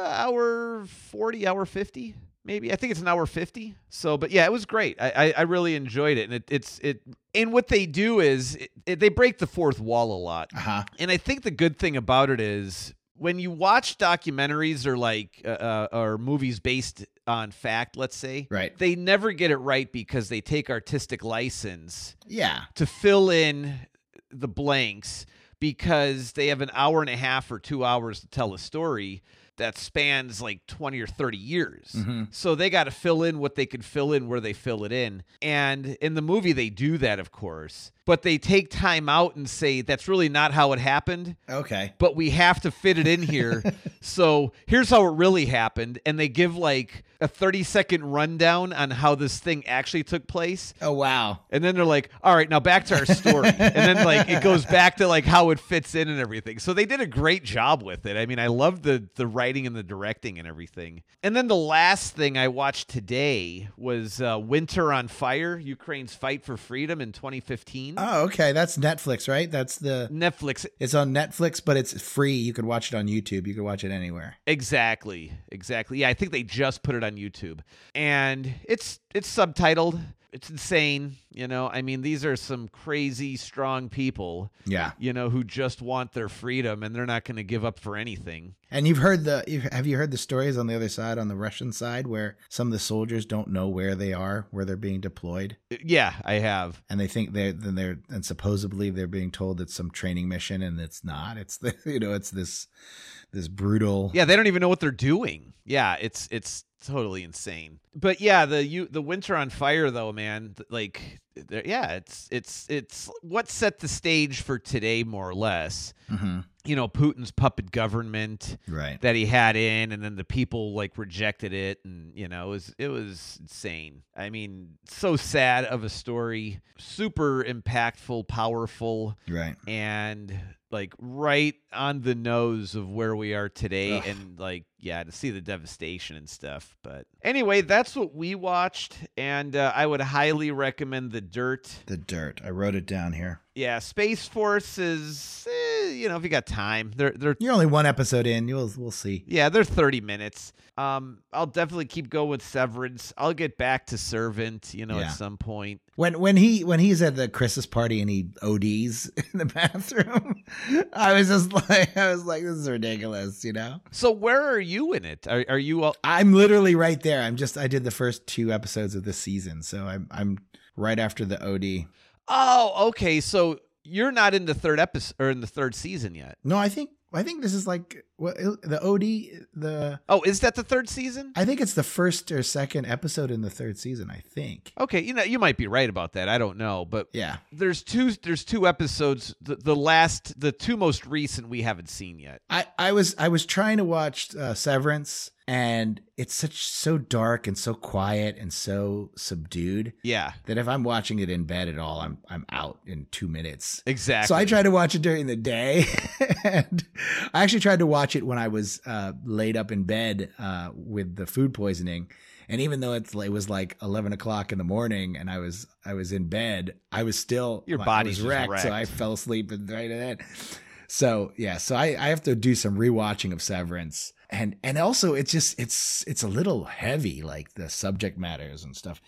Speaker 1: hour 40, hour 50, maybe. I think it's an hour 50. So, but yeah, it was great. I, I, I really enjoyed it. And it, it's, it, and what they do is it, it, they break the fourth wall a lot.
Speaker 3: Uh huh.
Speaker 1: And I think the good thing about it is when you watch documentaries or like, uh, uh, or movies based on fact, let's say,
Speaker 3: Right.
Speaker 1: they never get it right because they take artistic license
Speaker 3: Yeah.
Speaker 1: to fill in the blanks because they have an hour and a half or two hours to tell a story that spans like 20 or 30 years.
Speaker 3: Mm-hmm.
Speaker 1: So they got to fill in what they could fill in where they fill it in. And in the movie, they do that, of course, but they take time out and say, that's really not how it happened
Speaker 3: Okay.
Speaker 1: but we have to fit it in here. <laughs> so here's how it really happened. And they give like a 30 second rundown on how this thing actually took place.
Speaker 3: Oh wow.
Speaker 1: And then they're like, all right, now back to our story. <laughs> and then like it goes back to like how it fits in and everything. So they did a great job with it. I mean, I love the the writing and the directing and everything. And then the last thing I watched today was uh, Winter on Fire, Ukraine's fight for freedom in 2015.
Speaker 3: Oh, okay. That's Netflix, right? That's the.
Speaker 1: Netflix
Speaker 3: It's on Netflix, but it's free. You could watch it on YouTube. You could watch it anywhere.
Speaker 1: Exactly. Exactly. Yeah, I think they just put it on YouTube. And it's it's subtitled. It's insane, you know. I mean, these are some crazy strong people,
Speaker 3: Yeah.
Speaker 1: you know, who just want their freedom and they're not going to give up for anything.
Speaker 3: And you've heard the you've- have you heard the stories on the other side, on the Russian side, where some of the soldiers don't know where they are, where they're being deployed, uh,
Speaker 1: Yeah, I have.
Speaker 3: and they think they're then they're and supposedly they're being told it's some training mission, and it's not. It's the <laughs> you know it's this this brutal.
Speaker 1: Yeah, they don't even know what they're doing. Yeah, it's it's totally insane. But yeah, the you the winter on fire though, man, like yeah, it's it's it's what set the stage for today more or less.
Speaker 3: Mhm.
Speaker 1: You know, Putin's puppet government
Speaker 3: Right.
Speaker 1: that he had in and then the people like rejected it and you know, it was it was insane. I mean, so sad of a story, super impactful, powerful
Speaker 3: Right.
Speaker 1: and like right on the nose of where we are today
Speaker 3: Ugh.
Speaker 1: and like yeah to see the devastation and stuff but anyway that's what we watched and uh, i would highly recommend the dirt
Speaker 3: The dirt. I wrote it down here.
Speaker 1: yeah space force is eh, you know if you got time they're they're
Speaker 3: You're only one episode in. You'll we'll see.
Speaker 1: yeah, they're 30 minutes. Um, I'll definitely keep going with Severance. I'll get back to Servant, you know,
Speaker 3: Yeah.
Speaker 1: at some point.
Speaker 3: When when he when he's at the Christmas party and he ODs <laughs> in the bathroom, <laughs> I was just like I was like this is ridiculous, you know.
Speaker 1: So where are you in it? Are, are you all,
Speaker 3: I'm literally right there. I'm just I did the first two episodes of this season, so I'm I'm right after the OD.
Speaker 1: Oh, okay. So you're not in the third episode or in the third season yet.
Speaker 3: No, I think I think this is like what the OD the
Speaker 1: Oh, is that the third season?
Speaker 3: I think it's the first or second episode in the third season. I think.
Speaker 1: Okay, you know, you might be right about that. I don't know, but
Speaker 3: Yeah.
Speaker 1: there's two there's two episodes. The, the last, the two most recent, we haven't seen yet.
Speaker 3: I, I was I was trying to watch uh, Severance, and it's such so dark and so quiet and so subdued
Speaker 1: Yeah,
Speaker 3: that if I'm watching it in bed at all, I'm I'm out in two minutes.
Speaker 1: exactly.
Speaker 3: So I tried to watch it during the day, <laughs> and I actually tried to watch it when I was uh, laid up in bed uh, with the food poisoning. And even though it's it was like eleven o'clock in the morning, and I was I was in bed, I was still
Speaker 1: Your body's
Speaker 3: was
Speaker 1: just
Speaker 3: wrecked, so I fell asleep right in it. So yeah, so I, I have to do some rewatching of Severance, and and also it's just it's it's a little heavy, like the subject matters and stuff.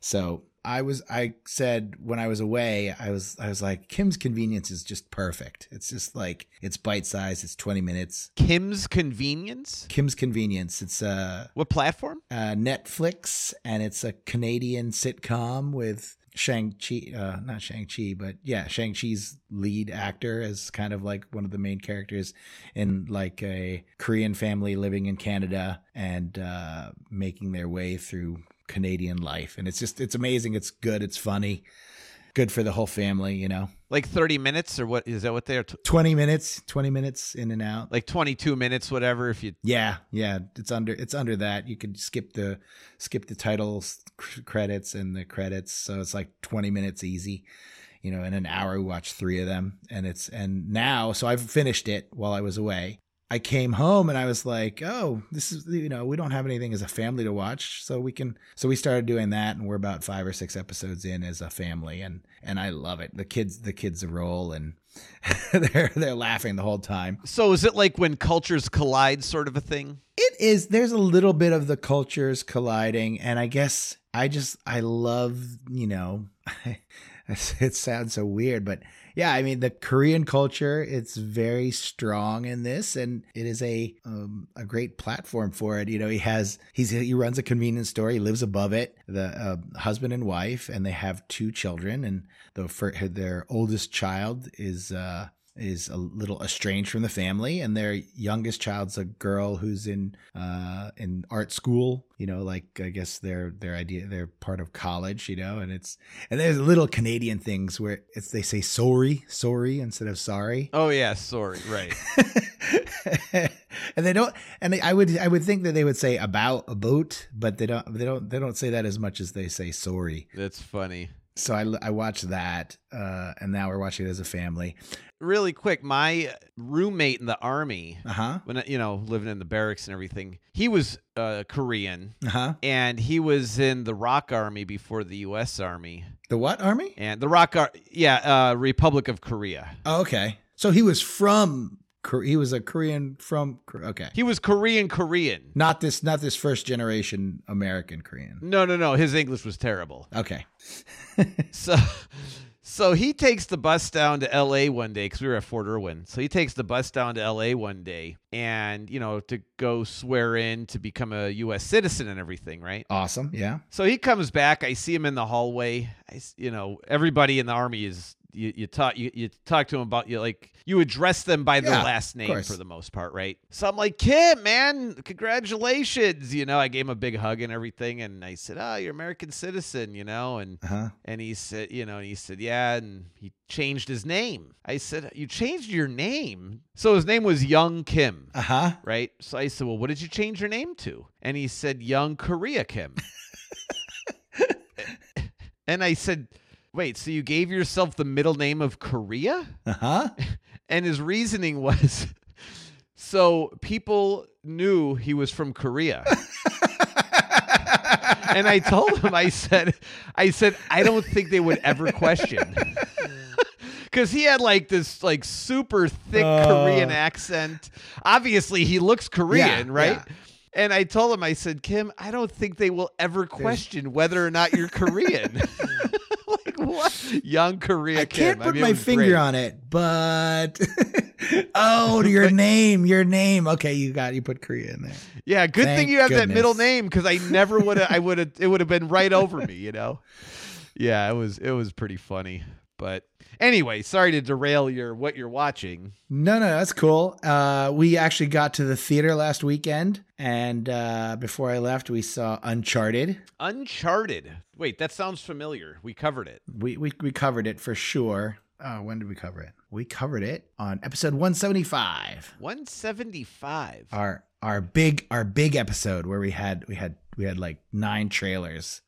Speaker 3: So I was I said when I was away, I was I was like Kim's Convenience is just perfect. It's just like it's bite sized. It's twenty minutes.
Speaker 1: Kim's Convenience.
Speaker 3: Kim's Convenience. It's uh,
Speaker 1: What platform?
Speaker 3: uh Netflix, and it's a Canadian sitcom with Shang Chi, uh, not Shang Chi, but yeah, Shang Chi's lead actor as kind of like one of the main characters in like a Korean family living in Canada and uh, making their way through Canadian life, and it's just it's amazing. It's good. It's funny. Good for the whole family, you know.
Speaker 1: Like 30 minutes or what? Is that what they're? T-
Speaker 3: 20 minutes, 20 minutes in and out.
Speaker 1: like 22 minutes, whatever. If you.
Speaker 3: Yeah, yeah, it's under it's under that. You can skip the skip the titles cr- credits and the credits, so it's like 20 minutes easy. You know, in an hour we watched 3 of them and it's and now so I've finished it while I was away. I came home and I was like, "Oh, this is you know, we don't have anything as a family to watch, so we can so we started doing that and we're about 5 or 6 episodes in as a family and and I love it. The kids the kids roll and <laughs> they're they're laughing the whole time.
Speaker 1: So is it like when cultures collide, sort of a thing?
Speaker 3: It is. There's a little bit of the cultures colliding, and I guess I just I love you know, <laughs> <laughs> it sounds so weird, but yeah, I mean the Korean culture. It's very strong in this, and it is a um, a great platform for it. You know, he has he's he runs a convenience store. He lives above it. The uh, husband and wife, and they have two children, and the for their oldest child is. uh is a little estranged from the family and their youngest child's a girl who's in uh in art school you know like i guess their their idea they're part of college you know and it's and there's little canadian things where it's they say sorry sorry instead of sorry
Speaker 1: Oh yeah, sorry, right. <laughs>
Speaker 3: and they don't and they, i would i would think that they would say about a boat but they don't they don't they don't say that as much as they say sorry
Speaker 1: That's funny.
Speaker 3: So i i watched that uh and now we're watching it as a family
Speaker 1: Really quick, my roommate in the army,
Speaker 3: uh-huh
Speaker 1: when you know, living in the barracks and everything, he was uh, Korean.
Speaker 3: uh-huh
Speaker 1: And he was in the Rock Army before the U.S. Army,
Speaker 3: the what army
Speaker 1: and the Rock, Ar- yeah, uh, Republic of Korea.
Speaker 3: Oh, okay. So he was from he was a Korean from okay.
Speaker 1: He was Korean Korean.
Speaker 3: Not this not this first generation American Korean.
Speaker 1: No, no, no. His English was terrible.
Speaker 3: Okay. <laughs>
Speaker 1: So, so he takes the bus down to L.A. one day because we were at Fort Irwin. So he takes the bus down to L.A. one day, and you know to go swear in to become a U.S. citizen and everything, right?
Speaker 3: Awesome. Yeah.
Speaker 1: So he comes back. I see him in the hallway. I, you know, everybody in the army is you, you talk you, you talk to them about you like you address them by their
Speaker 3: Yeah,
Speaker 1: last name for the most part, right? So I'm like, Kim, man, congratulations. You know, I gave him a big hug and everything, and I said, Oh, you're American citizen, you know, and
Speaker 3: Uh-huh.
Speaker 1: and he said, you know, and he said, yeah, and he changed his name. I said, you changed your name. So his name was Young Kim,
Speaker 3: Uh-huh.
Speaker 1: right? So I said, well, what did you change your name to? And he said, Young Korea Kim. <laughs> and I said, wait, so you gave yourself the middle name of Korea?
Speaker 3: Uh-huh. <laughs>
Speaker 1: And his reasoning was, so people knew he was from Korea. <laughs> and I told him, I said, I said, I don't think they would ever question. <laughs> Cause he had like this like super thick
Speaker 3: Uh.
Speaker 1: Korean accent. Obviously he looks Korean,
Speaker 3: Yeah,
Speaker 1: right?
Speaker 3: yeah.
Speaker 1: And I told him, I said, Kim, I don't think they will ever question whether or not you're Korean. <laughs> Young Korea
Speaker 3: I can't
Speaker 1: Kim.
Speaker 3: put
Speaker 1: mean,
Speaker 3: my finger
Speaker 1: great.
Speaker 3: on it, but <laughs> oh, your <laughs> name, your name. Okay, you got you put Korea in there.
Speaker 1: Yeah, good
Speaker 3: Thank
Speaker 1: thing you have that middle name because I never would have. I would have. It would have been right over me, you know. Yeah, it was. It was pretty funny. But anyway, sorry to derail your what you're watching.
Speaker 3: No, no, that's cool. Uh, we actually got to the theater last weekend, and uh, before I left, we saw Uncharted.
Speaker 1: Uncharted. Wait, that sounds familiar. We covered it.
Speaker 3: We we we covered it for sure. Oh, when did we cover it? We covered it on episode 175.
Speaker 1: 175.
Speaker 3: Our our big our big episode where we had we had we had like nine trailers,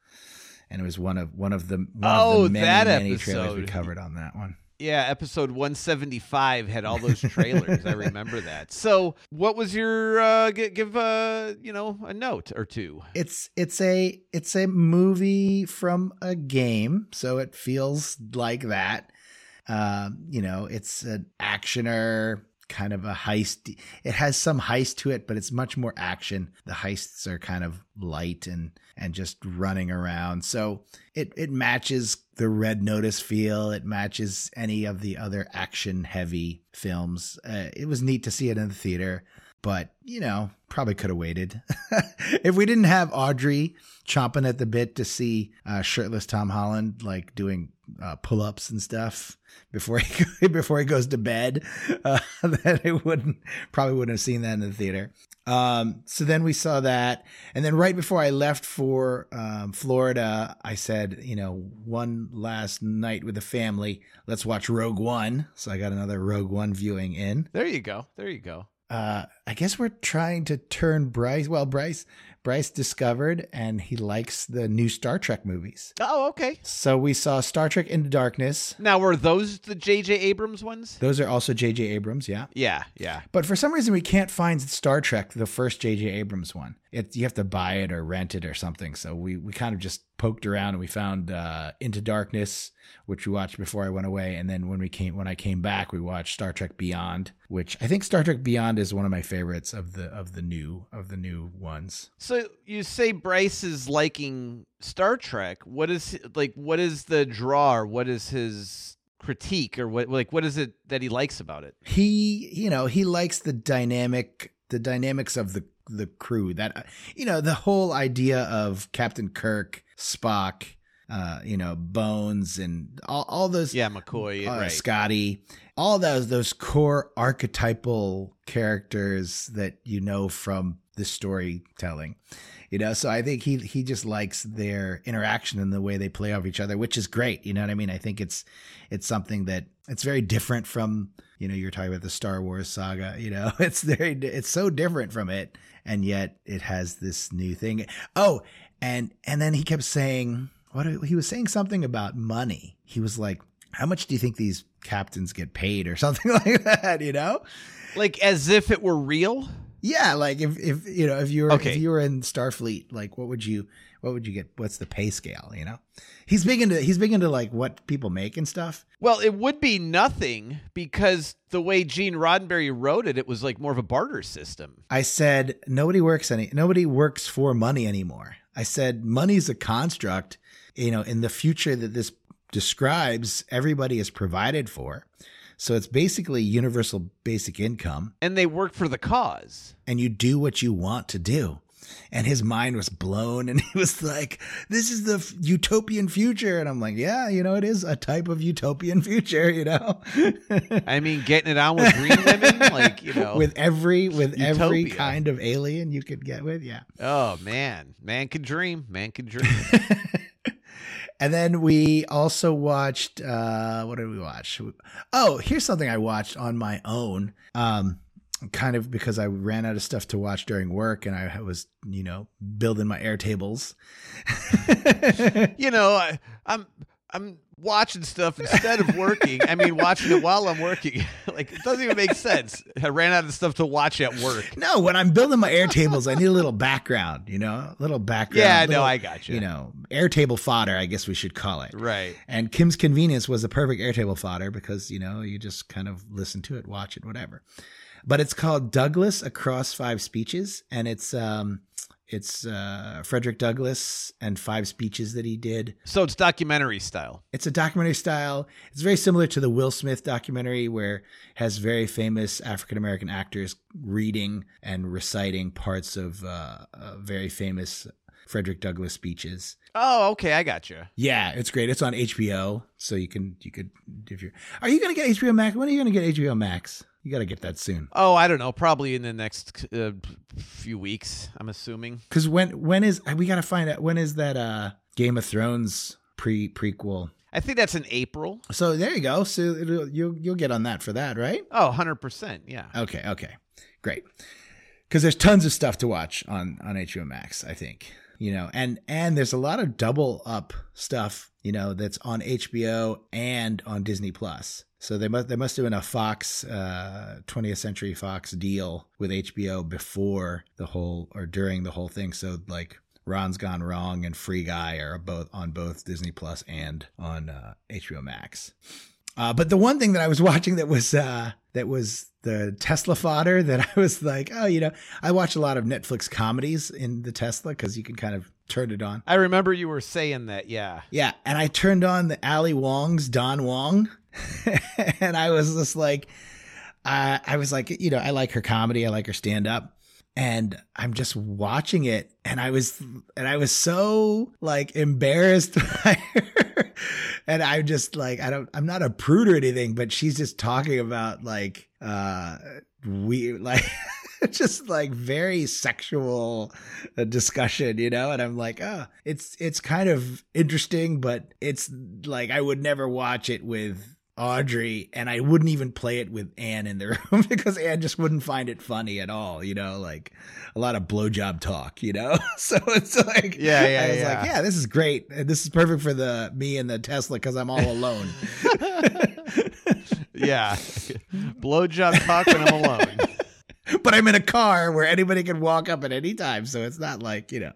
Speaker 3: and it was one of one of the one
Speaker 1: Oh,
Speaker 3: of the many
Speaker 1: that
Speaker 3: many trailers we covered on that one.
Speaker 1: Yeah, episode 175 had all those trailers. I remember that. So, what was your uh g- give uh, you know, a note or two?
Speaker 3: It's it's a it's a movie from a game, so it feels like that. Um, you know, it's an actioner, kind of a heist. It has some heist to it, but it's much more action. The heists are kind of light and and just running around. So it it matches the Red Notice feel. It matches any of the other action heavy films. Uh, it was neat to see it in the theater, but you know, probably could have waited. <laughs> if we didn't have Audrey chomping at the bit to see uh, shirtless Tom Holland like doing uh, pull-ups and stuff before he <laughs> before he goes to bed, <laughs> uh, then it wouldn't probably wouldn't have seen that in the theater. Um, so then we saw that, and then right before I left for um, Florida, I said, you know, one last night with the family, let's watch Rogue One. So I got another Rogue One viewing in.
Speaker 1: There you go. There you go.
Speaker 3: Uh, I guess we're trying to turn Bryce. Well, Bryce Bryce discovered and he likes the new Star Trek movies.
Speaker 1: Oh, okay.
Speaker 3: So we saw Star Trek Into Darkness.
Speaker 1: Now, were those the J.J. Abrams ones?
Speaker 3: Those are also J.J. Abrams, yeah.
Speaker 1: Yeah, yeah.
Speaker 3: But for some reason, we can't find Star Trek, the first J.J. Abrams one. It, you have to buy it or rent it or something. So we, we kind of just poked around and we found uh, Into Darkness, which we watched before I went away. And then when we came when I came back, we watched Star Trek Beyond, which I think Star Trek Beyond is one of my favorites of the of the new of the new ones.
Speaker 1: So you say Bryce is liking Star Trek. What is like? What is the draw? Or what is his critique, or what? Like, what is it that he likes about it?
Speaker 3: He, you know, he likes the dynamic, the dynamics of the the crew. That you know, the whole idea of Captain Kirk, Spock, uh, you know, Bones, and all, all those.
Speaker 1: Yeah, McCoy,
Speaker 3: uh,
Speaker 1: right?
Speaker 3: Scotty, all those those core archetypal characters that you know from the storytelling. You know, so I think he he just likes their interaction and the way they play off each other, which is great. You know what I mean? I think it's it's something that it's very different from you know you're talking about the Star Wars saga. You know, <laughs> it's very it's so different from it, and yet it has this new thing. Oh, and and then he kept saying what he was saying something about money. He was like, "How much do you think these captains get paid?" or <laughs> something like that. You know,
Speaker 1: like as if it were real.
Speaker 3: Yeah, like if if you know if you were
Speaker 1: Okay.
Speaker 3: if you were in Starfleet, like what would you what would you get? What's the pay scale? You know, he's big into he's big into like what people make and stuff.
Speaker 1: Well, it would be nothing because the way Gene Roddenberry wrote it, it was like more of a barter system.
Speaker 3: I said nobody works any nobody works for money anymore. I said money's a construct. You know, in the future that this describes, everybody is provided for. So it's basically universal basic income,
Speaker 1: And they work for the cause.
Speaker 3: and you do what you want to do. And his mind was blown, and <laughs> he was like, "This is the f- utopian future." And I'm like, "Yeah, you know, it is a type of utopian <laughs> future, you know." <laughs>
Speaker 1: I mean, getting it on with green women, like you know.
Speaker 3: with every with every kind of alien you could get with, yeah.
Speaker 1: oh man, man could dream. Man could dream.
Speaker 3: And then we also watched uh what did we watch? Oh, here's something I watched on my own. Um kind of because I ran out of stuff to watch during work and I was, you know, building my Airtables. <laughs>
Speaker 1: you know, I, I'm I'm watching stuff instead of working. I mean, watching it while I'm working. <laughs> like it doesn't even make sense. I ran out of stuff to watch at work.
Speaker 3: No, when I'm building my Airtables, I need a little background, you know, a little background.
Speaker 1: Yeah, no,
Speaker 3: little,
Speaker 1: I got you.
Speaker 3: You know, Airtable fodder, I guess we should call it.
Speaker 1: Right.
Speaker 3: And Kim's Convenience was the perfect Airtable fodder because, you know, you just kind of listen to it, watch it, whatever. But it's called Douglass Across Five Speeches. And it's, um, it's, uh, Frederick Douglass and five speeches that he did.
Speaker 1: So it's documentary style.
Speaker 3: It's a documentary style. It's very similar to the Will Smith documentary where it has very famous African American actors reading and reciting parts of, uh, uh, very famous Frederick Douglass speeches.
Speaker 1: Oh, okay, I got you.
Speaker 3: Yeah, it's great. It's on HBO, so you can you could if you're. Are you gonna get HBO Max? When are you gonna get HBO Max? You got to get that soon.
Speaker 1: Oh, I don't know. Probably in the next uh, few weeks. I'm assuming.
Speaker 3: Because when when is we got to find out when is that uh Game of Thrones pre prequel?
Speaker 1: I think that's in April.
Speaker 3: So there you go. So it'll, you'll you'll get on that for that, right?
Speaker 1: Oh, 100 percent. Yeah.
Speaker 3: Okay, okay, great. Because there's tons of stuff to watch on on HBO Max. I think you know, and and there's a lot of double up stuff you know, that's on HBO and on Disney Plus. So they must they must have been a Fox uh, 20th Century Fox deal with HBO before the whole or during the whole thing. So like Ron's Gone Wrong and Free Guy are both on both Disney Plus and on uh, HBO Max. Uh, but the one thing that I was <laughs> watching that was uh, that was the Tesla fodder that I was like, oh, you know, I watch a lot of Netflix comedies in the Tesla because you can kind of turn it on.
Speaker 1: I remember you were saying that. Yeah.
Speaker 3: Yeah, and I turned on the Ali Wong's Don Wong, <laughs> and I was just like, uh, I was like, you know, I like her comedy, I like her stand up, and I'm just watching it, and I was, and I was so like embarrassed <laughs> by her, and I'm just like, I don't, I'm not a prude or anything, but she's just talking about like, uh, we like. <laughs> just like very sexual uh, discussion, you know, and I'm like, oh, it's it's kind of interesting, but it's like I would never watch it with Audrey, and I wouldn't even play it with Anne in the <laughs> room because Anne just wouldn't find it funny at all, you know, like a lot of blowjob talk, you know. <laughs> so it's like,
Speaker 1: Yeah, yeah,
Speaker 3: I was
Speaker 1: yeah.
Speaker 3: like, yeah, this is great. This is perfect for the me and the Tesla because I'm all alone. <laughs>
Speaker 1: Yeah. Blowjob talk when I'm alone.
Speaker 3: but I'm in a car where anybody can walk up at any time, so it's not like you know.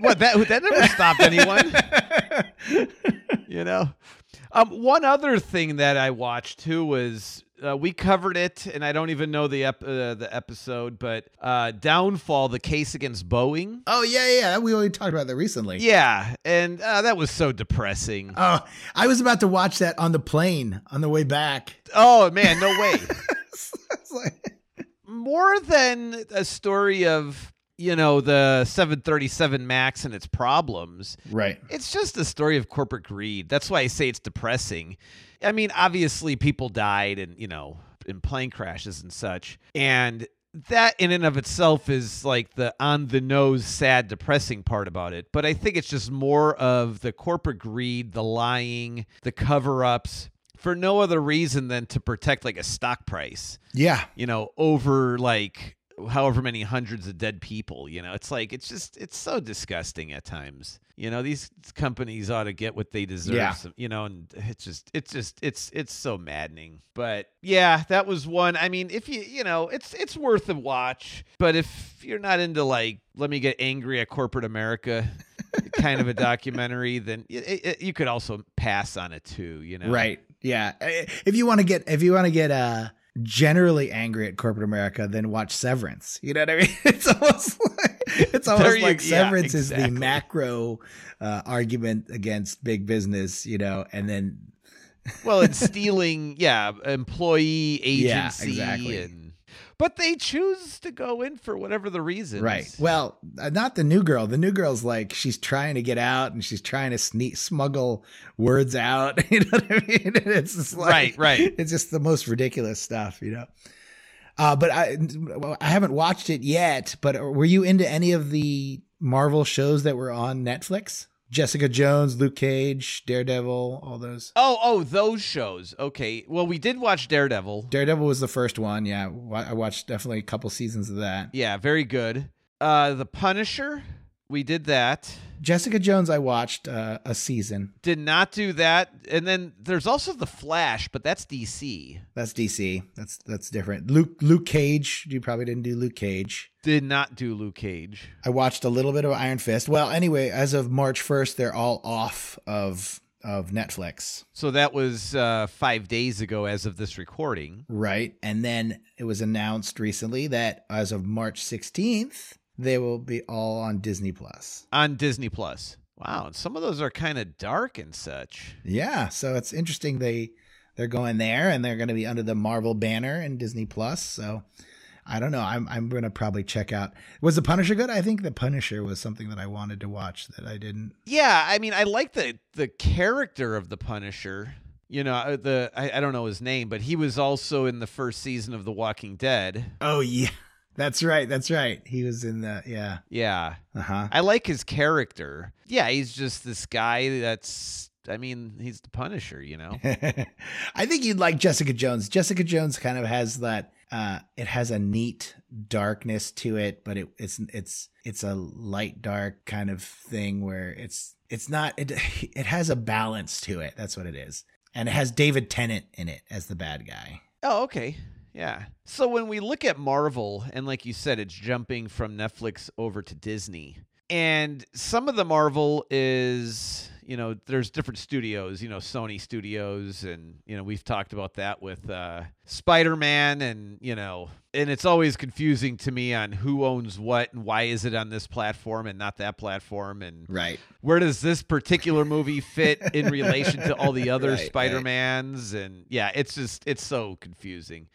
Speaker 1: what that that never stopped anyone. you know. Um, one other thing that I watched too was uh, we covered it, and I don't even know the ep- uh, the episode, but uh, Downfall, the case against Boeing.
Speaker 3: Oh yeah, yeah, we only talked about that recently.
Speaker 1: Yeah, and uh, that was so depressing.
Speaker 3: Oh, I was about to watch that on the plane on the way back.
Speaker 1: Oh man, no way. <laughs>
Speaker 3: It's like-
Speaker 1: More than a story of you know the 737 Max and its problems.
Speaker 3: right.
Speaker 1: It's just a story of corporate greed. That's why I say it's depressing. I mean, obviously, people died and, you know, in plane crashes and such. And that in and of itself is like the on the nose, sad, depressing part about it. But I think it's just more of the corporate greed, the lying, the cover ups for no other reason than to protect like a stock price,
Speaker 3: Yeah.
Speaker 1: you know, over like however many hundreds of dead people you know it's like it's just it's so disgusting at times you know these companies ought to get what they deserve
Speaker 3: Yeah.
Speaker 1: some- you know and it's just it's just it's it's so maddening but yeah that was one i mean if you you know it's it's worth a watch but if you're not into like let me get angry at corporate america kind of a <laughs> documentary then it, it, you could also pass on it too you know
Speaker 3: Right. Yeah. If you want to get if you want to get uh generally angry at corporate America, then watch Severance. You know what I mean? <laughs> It's almost like it's almost
Speaker 1: you-
Speaker 3: like
Speaker 1: yeah,
Speaker 3: Severance is the macro uh, argument against big business, you know, and then
Speaker 1: well it's stealing yeah employee <laughs> agency Yeah,
Speaker 3: exactly.
Speaker 1: and but they choose to go in for whatever the reason
Speaker 3: Right. Well, uh, not the new girl. The new girl's like she's trying to get out and she's trying to sneak smuggle words out. <laughs> You know what I mean? It's just like,
Speaker 1: Right, right.
Speaker 3: It's just the most ridiculous stuff, you know. Uh, but I I haven't watched it yet. But were you into any of the Marvel shows that were on Netflix? Jessica Jones, Luke Cage, Daredevil, all those.
Speaker 1: oh oh those shows okay well we did watch daredevil
Speaker 3: Daredevil was the first one. Yeah, I watched definitely a couple seasons of that.
Speaker 1: yeah very good uh the punisher we did that
Speaker 3: Jessica Jones, I watched uh, a season.
Speaker 1: did not do that and then there's also the flash but that's dc
Speaker 3: That's DC. That's that's different. Luke Luke Cage. You probably didn't do Luke Cage.
Speaker 1: did not do luke cage
Speaker 3: I watched a little bit of Iron Fist. Well, anyway, as of March first, they're all off of of Netflix,
Speaker 1: so that was uh five days ago as of this recording
Speaker 3: right? And then it was announced recently that as of March sixteenth, they will be all on Disney Plus.
Speaker 1: on disney plus wow and some of those are kind of dark and such
Speaker 3: Yeah, so it's interesting they they're going there and they're going to be under the Marvel banner and Disney Plus. So I don't know. I'm I'm going to probably check out. Was the Punisher good? I think the Punisher was something that I wanted to watch that I didn't.
Speaker 1: Yeah, I mean, I like the the character of the Punisher. You know, uh, the I, I don't know his name, but he was also in the first season of The Walking Dead.
Speaker 3: Oh yeah, that's right. That's right. He was in the yeah.
Speaker 1: Yeah,
Speaker 3: Uh huh.
Speaker 1: I like his character. Yeah, he's just this guy that's. I mean, he's the Punisher. You know. <laughs>
Speaker 3: I think you'd like Jessica Jones. Jessica Jones kind of has that uh, it has a neat darkness to it, but it, it's it's it's a light dark kind of thing where it's it's not it <laughs> it has a balance to it. That's what it is, and it has David Tennant in it as the bad guy.
Speaker 1: Oh, okay. Yeah. So when we look at Marvel, and like you said, it's jumping from Netflix over to Disney. And some of the Marvel is, you know, there's different studios, you know, Sony Studios, and, you know, we've talked about that with uh, Spider Man, and, you know, and it's always confusing to me on who owns what and why is it on this platform and not that platform. And
Speaker 3: Right.
Speaker 1: where does this particular movie fit in relation to all the <laughs> other
Speaker 3: Right, right.
Speaker 1: Spider-Mans and yeah, it's just it's so confusing.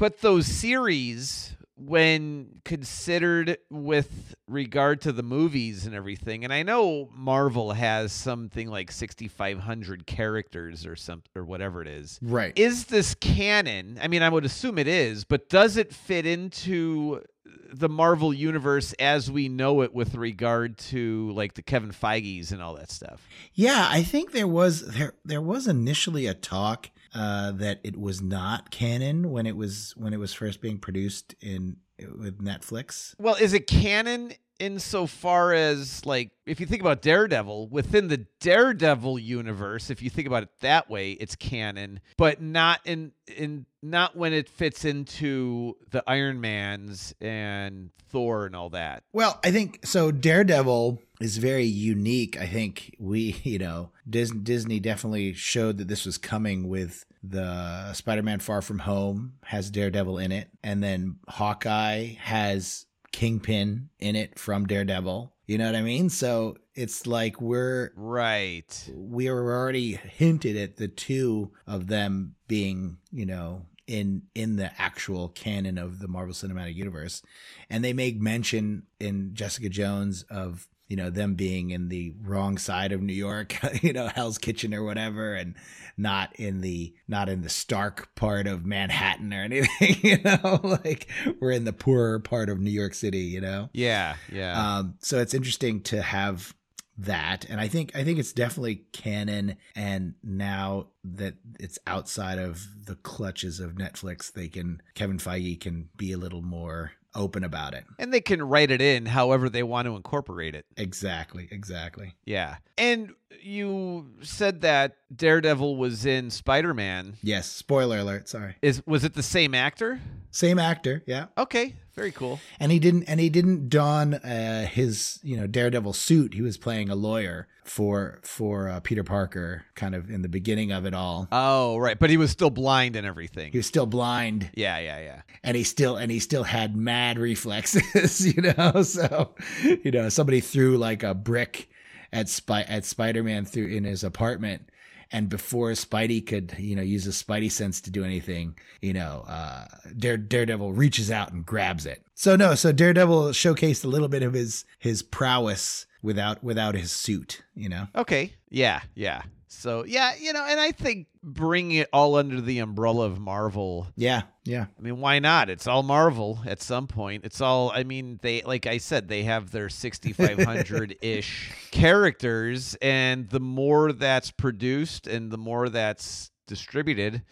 Speaker 1: But those series when considered with regard to the movies and everything and I know Marvel has something like 6500 characters or something or whatever it is.
Speaker 3: Right.
Speaker 1: Is this canon? I mean, I would assume it is, but does it fit into the Marvel universe as we know it with regard to like the Kevin Feige's and all that stuff?
Speaker 3: Yeah, I think there was there there was initially a talk uh, that it was not canon when it was when it was first being produced in with Netflix.
Speaker 1: Well, is it canon insofar as like if you think about Daredevil within the Daredevil universe, if you think about it that way, it's canon, but not in in not when it fits into the Iron Mans and Thor and all that.
Speaker 3: Well, I think so. Daredevil is very unique. I think we, <laughs> you know, Dis- Disney definitely showed that this was coming with the Spider-Man Far From Home has Daredevil in it, and then Hawkeye has Kingpin in it from Daredevil. You know what I mean? So it's like we're
Speaker 1: Right.
Speaker 3: we were already hinted at the two of them being, you know, in in the actual canon of the Marvel Cinematic Universe, and they make mention in Jessica Jones of you know them being in the wrong side of New York, <laughs> you know, Hell's Kitchen or whatever, and not in the not in the Stark part of Manhattan or <laughs> anything, you know, <laughs> like we're in the poorer part of New York City, you know.
Speaker 1: Yeah, yeah.
Speaker 3: Um, so it's interesting to have that, and I think I think it's definitely canon. And now that it's outside of the clutches of Netflix, they can Kevin Feige can be a little more open about it.
Speaker 1: and they can write it in however they want to incorporate it.
Speaker 3: Exactly, exactly.
Speaker 1: Yeah. And you said that Daredevil was in Spider-Man.
Speaker 3: Yes. Spoiler alert. Sorry.
Speaker 1: Is was it the same actor?
Speaker 3: Same actor. Yeah.
Speaker 1: Okay, very cool.
Speaker 3: And he didn't and he didn't don uh, his you know Daredevil suit. He was playing a lawyer for for uh, Peter Parker, kind of in the beginning of it all.
Speaker 1: Oh, right, but he was still blind and everything.
Speaker 3: He was still blind.
Speaker 1: yeah, yeah, yeah.
Speaker 3: and he still and he still had mad reflexes, <laughs> you know. So, you know, somebody threw like a brick at Spy at Spider-Man through in his apartment, and before Spidey could, you know, use his Spidey sense to do anything, you know, uh, Dare, Daredevil reaches out and grabs it. So no, so Daredevil showcased a little bit of his his prowess without without his suit, you know.
Speaker 1: Okay. Yeah, yeah. So, yeah, you know, and I think bringing it all under the umbrella of Marvel
Speaker 3: Yeah, yeah,
Speaker 1: I mean, why not? It's all Marvel at some point. It's all, I mean, they, like I said, they have their 6,500 ish <laughs> characters, and the more that's produced and the more that's distributed,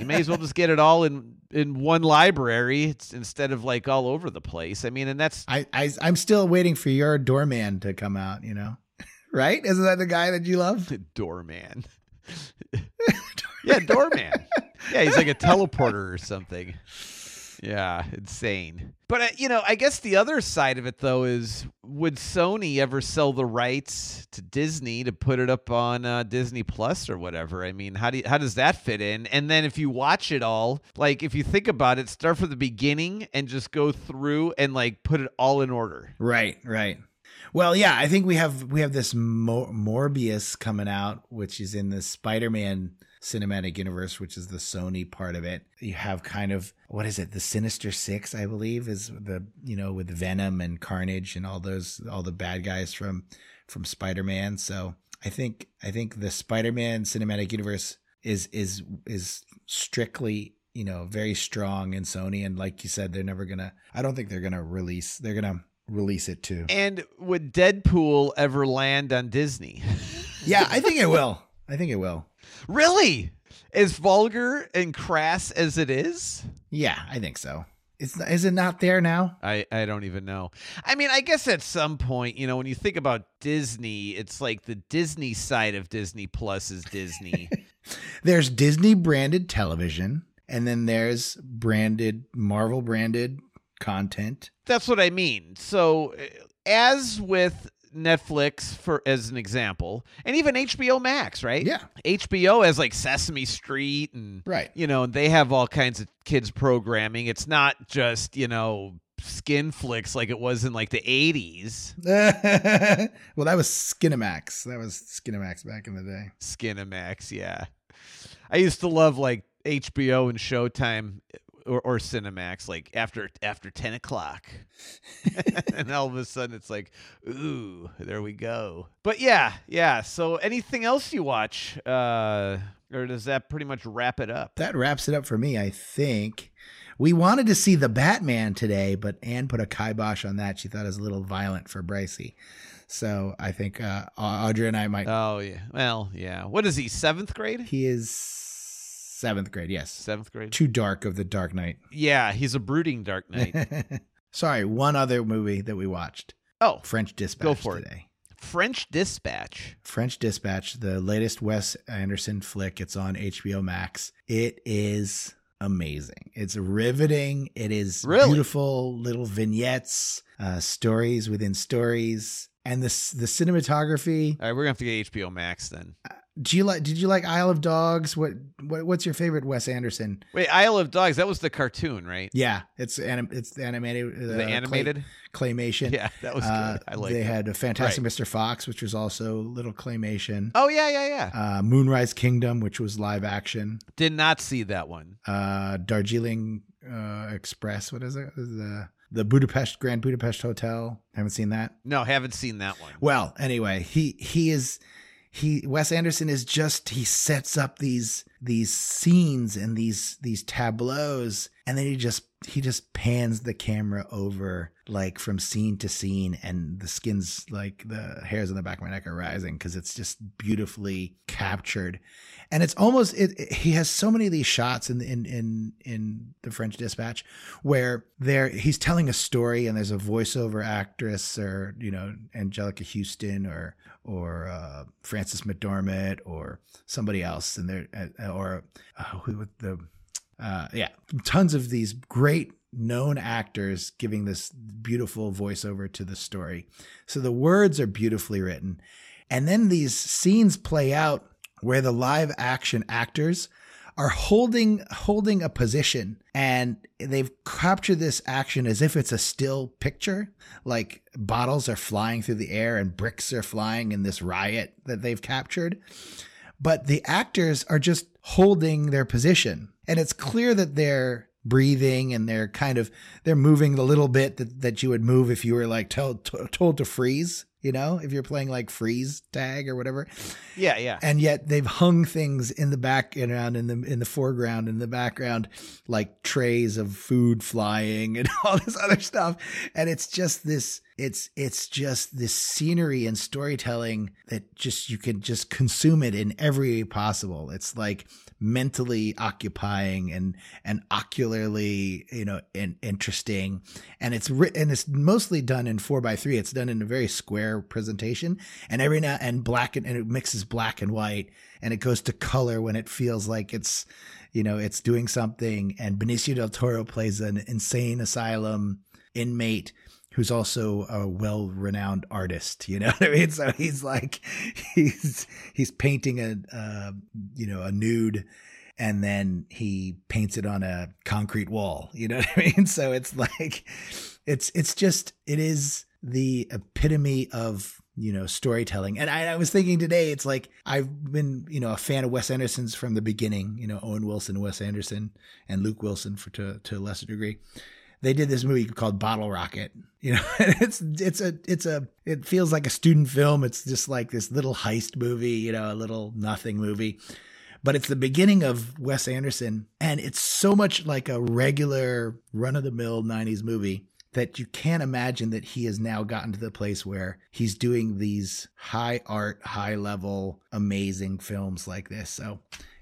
Speaker 1: you may as well just get it all in in one library it's, instead of like all over the place. I mean, and that's
Speaker 3: I, I I'm still waiting for your doorman to come out, you know. Right? Isn't that the guy that you love?
Speaker 1: Doorman. <laughs> yeah, Doorman. Yeah, he's like a teleporter or something. Yeah, insane. But uh, you know, I guess the other side of it though is would Sony ever sell the rights to Disney to put it up on uh, Disney Plus or whatever? I mean, how do you, how does that fit in? And then if you watch it all, like if you think about it, start from the beginning and just go through and like put it all in order.
Speaker 3: Right, right. Well, yeah, I think we have we have this Mo- Morbius coming out, which is in the Spider-Man cinematic universe, which is the Sony part of it. You have kind of what is it? The Sinister Six, I believe, is the you know with Venom and Carnage and all those all the bad guys from from Spider-Man. So I think I think the Spider-Man cinematic universe is is is strictly you know very strong in Sony, and like you said, they're never gonna. I don't think they're gonna release. They're gonna release it too.
Speaker 1: And would Deadpool ever land on Disney? <laughs>
Speaker 3: Yeah, I think it will. I think it will.
Speaker 1: really? as vulgar and crass as it is.
Speaker 3: Yeah, I think so. It's is it not there now?
Speaker 1: I, I don't even know. I mean, I guess at some point, you know, when you think about Disney, it's like the Disney side of Disney Plus is Disney. <laughs>
Speaker 3: There's Disney branded television, and then there's branded Marvel branded content.
Speaker 1: That's what I mean. So, uh, as with Netflix for as an example, and even HBO Max, right?
Speaker 3: Yeah.
Speaker 1: HBO has like Sesame Street and
Speaker 3: Right.
Speaker 1: you know, they have all kinds of kids programming. It's not just, you know, skin flicks like it was in like the 80s. <laughs>
Speaker 3: well, that was Skinamax. That was Skinamax back in the day.
Speaker 1: Skinamax, yeah. I used to love like HBO and Showtime or, or Cinemax like after after 10 o'clock. <laughs> and all of a sudden it's like, ooh, there we go. But yeah, yeah. So anything else you watch? Uh or does that pretty much wrap it up?
Speaker 3: That wraps it up for me, I think. We wanted to see the Batman today, but Anne put a kibosh on that. She thought it was a little violent for Brycey. So I think uh, Audrey and I might.
Speaker 1: Oh yeah. Well, yeah. What is he? Seventh grade?
Speaker 3: He is seventh grade. Yes,
Speaker 1: Seventh grade.
Speaker 3: too dark of the Dark Knight.
Speaker 1: Yeah, he's a brooding Dark <laughs> Knight.
Speaker 3: Sorry, one other movie that we watched:
Speaker 1: oh,
Speaker 3: French Dispatch.
Speaker 1: Go for it.
Speaker 3: today.
Speaker 1: French Dispatch.
Speaker 3: French Dispatch, the latest Wes Anderson flick. It's on HBO Max. It is amazing. It's riveting. It is
Speaker 1: Really?
Speaker 3: beautiful little vignettes, uh, stories within stories, and this the cinematography.
Speaker 1: All right, we're gonna have to get HBO Max then.
Speaker 3: Do you like? Did you like Isle of Dogs? What, what what's your favorite Wes Anderson?
Speaker 1: Wait, Isle of Dogs. That was the cartoon, right?
Speaker 3: Yeah, it's anim, it's animated. Uh,
Speaker 1: the
Speaker 3: clay-
Speaker 1: animated.
Speaker 3: claymation.
Speaker 1: Yeah, that was
Speaker 3: Uh,
Speaker 1: good. I like. It.
Speaker 3: They
Speaker 1: it.
Speaker 3: had a Fantastic
Speaker 1: Right.
Speaker 3: Mr. Fox, which was also little claymation.
Speaker 1: Oh yeah, yeah, yeah.
Speaker 3: Uh, Moonrise Kingdom, which was live action.
Speaker 1: Did not see that one.
Speaker 3: uh Darjeeling uh Express. What is it? The the Budapest Grand Budapest Hotel. Haven't seen that.
Speaker 1: No, haven't seen that one.
Speaker 3: Well, anyway, he he is he Wes Anderson is just he sets up these these scenes and these these tableaus and then he just he just pans the camera over like from scene to scene and the skin's like the hairs on the back of my neck are rising because it's just beautifully captured. And it's almost it, it- he has so many of these shots in in in in the French Dispatch where there he's telling a story and there's a voiceover actress or you know Anjelica Huston or or uh, Frances McDormand or somebody else and there uh, or uh, who with the uh, yeah. Tons of these great known actors giving this beautiful voiceover to the story. So the words are beautifully written. And then these scenes play out where the live action actors are holding holding a position and they've captured this action as if it's a still picture. Like bottles are flying through the air and bricks are flying in this riot that they've captured. But the actors are just holding their position and it's clear that they're breathing and they're kind of they're moving the little bit that, that you would move if you were like told, told to freeze you know if you're playing like freeze tag or whatever
Speaker 1: Yeah, yeah.
Speaker 3: and yet they've hung things in the background in the in the foreground in the background like trays of food flying and <laughs> all this other stuff and it's just this it's it's just this scenery and storytelling that just you can just consume it in every way possible. It's like mentally occupying and and ocularly you know in, interesting. And it's written and it's mostly done in four by three. It's done in a very square presentation. And every now and black and, and it mixes black and white and it goes to color when it feels like it's you know it's doing something. And benicio del toro plays an insane asylum inmate who's also a well-renowned artist you know <laughs> what i mean? So he's like he's he's painting a you know a nude and then he paints it on a concrete wall you know <laughs> what i mean? So it's like it's it's just it is the epitome of you know storytelling. And I, I was thinking today it's like i've been you know a fan of wes anderson's from the beginning you know owen wilson wes anderson and luke wilson for to, to a lesser degree they did this movie called Bottle Rocket. You know, <laughs> it's it's a it's a it feels like a student film. It's just like this little heist movie, you know, a little nothing movie. But it's the beginning of Wes Anderson, and it's so much like a regular run of the mill 90s movie that you can't imagine that he has now gotten to the place where he's doing these high art, high level, amazing films like this. So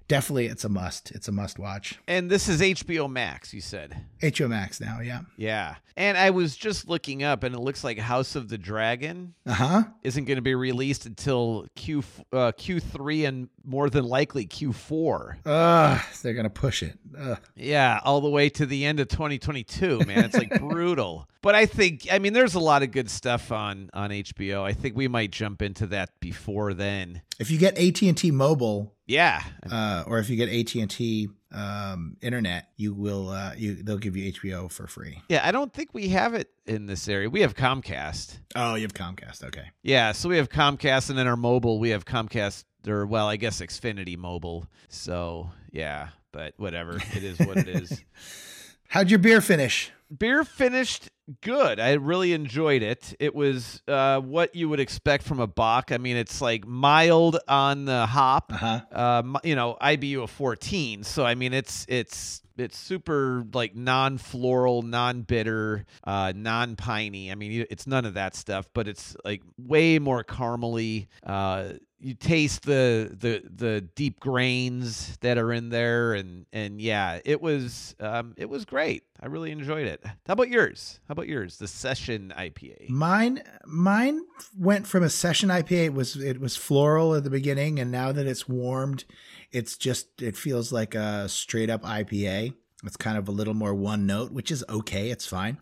Speaker 3: definitely it's a must. It's a must watch.
Speaker 1: And this is HBO Max, you said.
Speaker 3: HBO Max now, yeah.
Speaker 1: Yeah. And I was just looking up, and it looks like House of the Dragon
Speaker 3: Uh huh.
Speaker 1: isn't going to be released until Q uh, Q3 and more than likely Q4.
Speaker 3: Ugh, they're gonna push it. Ugh.
Speaker 1: Yeah, all the way to the end of 2022, man. It's like <laughs> brutal. But I think I mean there's a lot of good stuff on on HBO. I think we might jump into that before then.
Speaker 3: If you get AT and T mobile,
Speaker 1: Yeah.
Speaker 3: uh, or if you get AT and T um, internet, you will uh, you they'll give you HBO for free.
Speaker 1: Yeah, I don't think we have it in this area. We have Comcast.
Speaker 3: Oh, you have Comcast. Okay.
Speaker 1: Yeah, so we have Comcast and then our mobile, we have Comcast or well, I guess Xfinity mobile. So, yeah, but whatever. It is what it is. <laughs>
Speaker 3: How'd your beer finish?
Speaker 1: beer finished good. I really enjoyed it. It was uh, what you would expect from a Bock. I mean, it's like mild on the hop.
Speaker 3: Uh huh.
Speaker 1: Uh, you know, IBU of 14. So I mean, it's it's it's super like non-floral, non-bitter, uh, non-piney. I mean, it's none of that stuff, but it's like way more caramely. Uh, you taste the the the deep grains that are in there, and and yeah, it was um, it was great. I really enjoyed it. How about yours? How about yours? The session IPA.
Speaker 3: Mine, mine went from a session IPA. It was it was floral at the beginning, and now that it's warmed, it's just it feels like a straight up IPA. It's kind of a little more one note, which is okay. It's fine.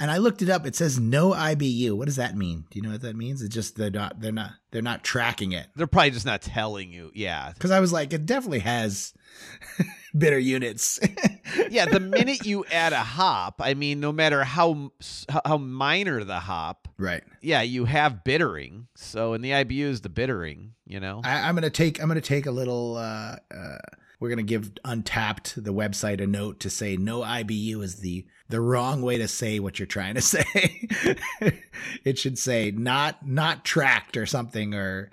Speaker 3: And I looked it up. It says no IBU. What does that mean? Do you know what that means? It's just they're not they're not they're not tracking it.
Speaker 1: They're probably just not telling you. Yeah,
Speaker 3: Because I was like, it definitely has <laughs> bitter units. <laughs>
Speaker 1: yeah, the minute you add a hop, I mean, no matter how how minor the hop,
Speaker 3: right.
Speaker 1: yeah, you have bittering. So, and the IBU is the bittering. You know,
Speaker 3: I, I'm gonna take I'm gonna take a little. Uh, uh, we're gonna give Untappd the website a note to say no IBU is the the wrong way to say what you're trying to <laughs> say. it should say not not tracked or something or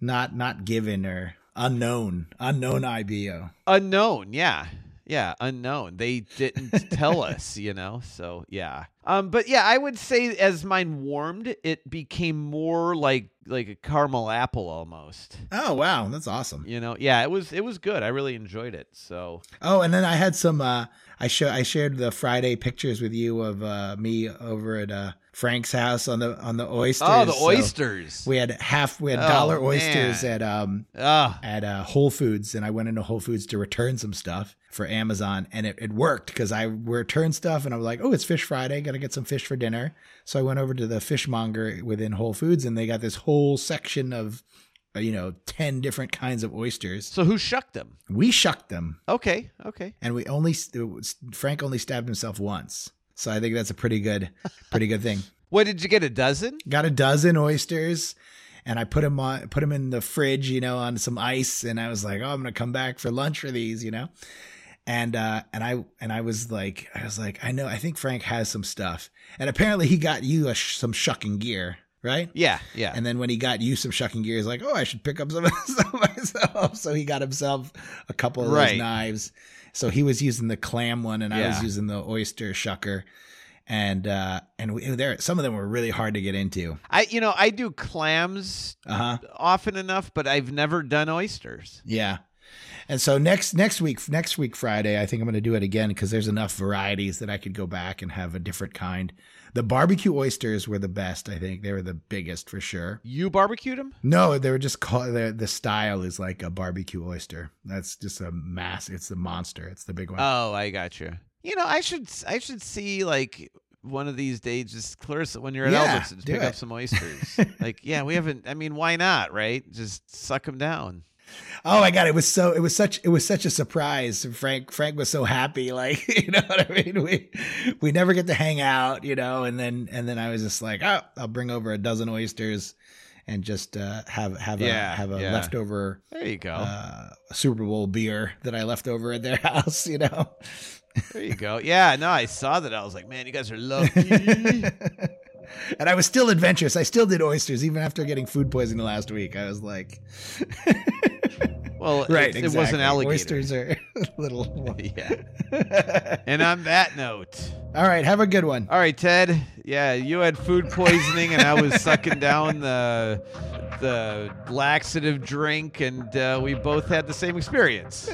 Speaker 3: not not given or unknown unknown IBO.
Speaker 1: unknown. Yeah, yeah, unknown. They didn't <laughs> tell us. You know, so yeah. Um, but yeah, I would say as mine warmed, it became more like like a caramel apple almost.
Speaker 3: Oh wow, that's awesome.
Speaker 1: You know, yeah, it was it was good. I really enjoyed it. So
Speaker 3: Oh, and then I had some. Uh, I show I shared the Friday pictures with you of uh, me over at uh, Frank's house on the on the oysters.
Speaker 1: oh, the
Speaker 3: So
Speaker 1: oysters.
Speaker 3: we had half. We had
Speaker 1: Oh,
Speaker 3: dollar oysters
Speaker 1: man.
Speaker 3: at um
Speaker 1: Ah,
Speaker 3: at uh, Whole Foods, and I went into Whole Foods to return some stuff for Amazon, and it, it worked because I returned stuff, and I was like, oh, it's Fish Friday, got to get some fish for dinner. So I went over to the fishmonger within Whole Foods, and they got this whole section of, you know, ten different kinds of oysters.
Speaker 1: so who shucked them?
Speaker 3: We shucked them,
Speaker 1: Okay, okay.
Speaker 3: and we only was- Frank only stabbed himself once. So I think that's a pretty good, <laughs> pretty good thing.
Speaker 1: What did you get? A dozen?
Speaker 3: got a dozen oysters and I put them on put them in the fridge, you know, on some ice and I was like, "Oh, I'm going to come back for lunch for these, you know." And uh and I and I was like I was like, "I know, I think Frank has some stuff." And apparently he got you a sh- some shucking gear, right?
Speaker 1: Yeah, yeah.
Speaker 3: And then when he got you some shucking gear, he's like, "Oh, I should pick up some of <laughs> this stuff myself." So he got himself a couple of
Speaker 1: Right.
Speaker 3: those knives. So he was using the clam one, and I was using the oyster shucker. And uh, and we, there, some of them were really hard to get into.
Speaker 1: I, you know, I do clams
Speaker 3: Uh huh.
Speaker 1: often enough, but I've never done oysters.
Speaker 3: Yeah. And so next next week next week Friday, I think I'm going to do it again because there's enough varieties that I could go back and have a different kind. The barbecue oysters were the best. I think they were the biggest for sure.
Speaker 1: You barbecued them?
Speaker 3: No, they were just called the the style is like a barbecue oyster. That's just a mass. It's the monster. It's the big one.
Speaker 1: Oh, I got you. You know, I should I should see like one of these days just Clarissa when you're at
Speaker 3: Yeah,
Speaker 1: Albertsons pick up some <laughs> oysters. like, yeah, we haven't. I mean, why not? Right? Just suck them down.
Speaker 3: Oh my god, it was so it was such it was such a surprise. Frank Frank was so happy, <laughs> like you know what I mean. We we never get to hang out, you know, and then and then I was just like, oh, I'll bring over a dozen oysters and just uh, have have
Speaker 1: Yeah,
Speaker 3: a have a
Speaker 1: yeah.
Speaker 3: leftover
Speaker 1: There you go.
Speaker 3: uh, Super Bowl beer that I left over at their <laughs> house, you know.
Speaker 1: there you go. Yeah, no, I saw that. I was like, man, you guys are lucky. <laughs>
Speaker 3: and I was still adventurous. I still did oysters even after getting food poisoning last week. I was like, <laughs>
Speaker 1: Well,
Speaker 3: right,
Speaker 1: it,
Speaker 3: exactly.
Speaker 1: it wasn't alligator.
Speaker 3: Oysters are <laughs> little. <laughs>
Speaker 1: yeah. and on that note,
Speaker 3: All right, have a good one.
Speaker 1: all right, Ted. Yeah, you had food poisoning, and I was sucking down the the laxative drink, and uh, we both had the same experience.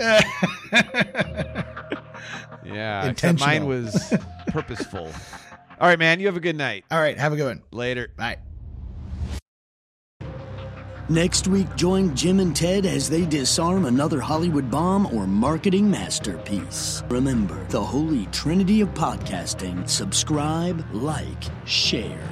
Speaker 1: Yeah, mine was purposeful. All right, man. You have a good night.
Speaker 3: All right, have a good one.
Speaker 1: Later.
Speaker 3: Bye.
Speaker 2: Next week, join Jim and Ted as they disarm another Hollywood bomb or marketing masterpiece. Remember, the holy trinity of podcasting subscribe, like, share.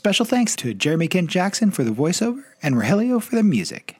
Speaker 4: Special thanks to Jeremy Kent Jackson for the voiceover and Rogelio for the music.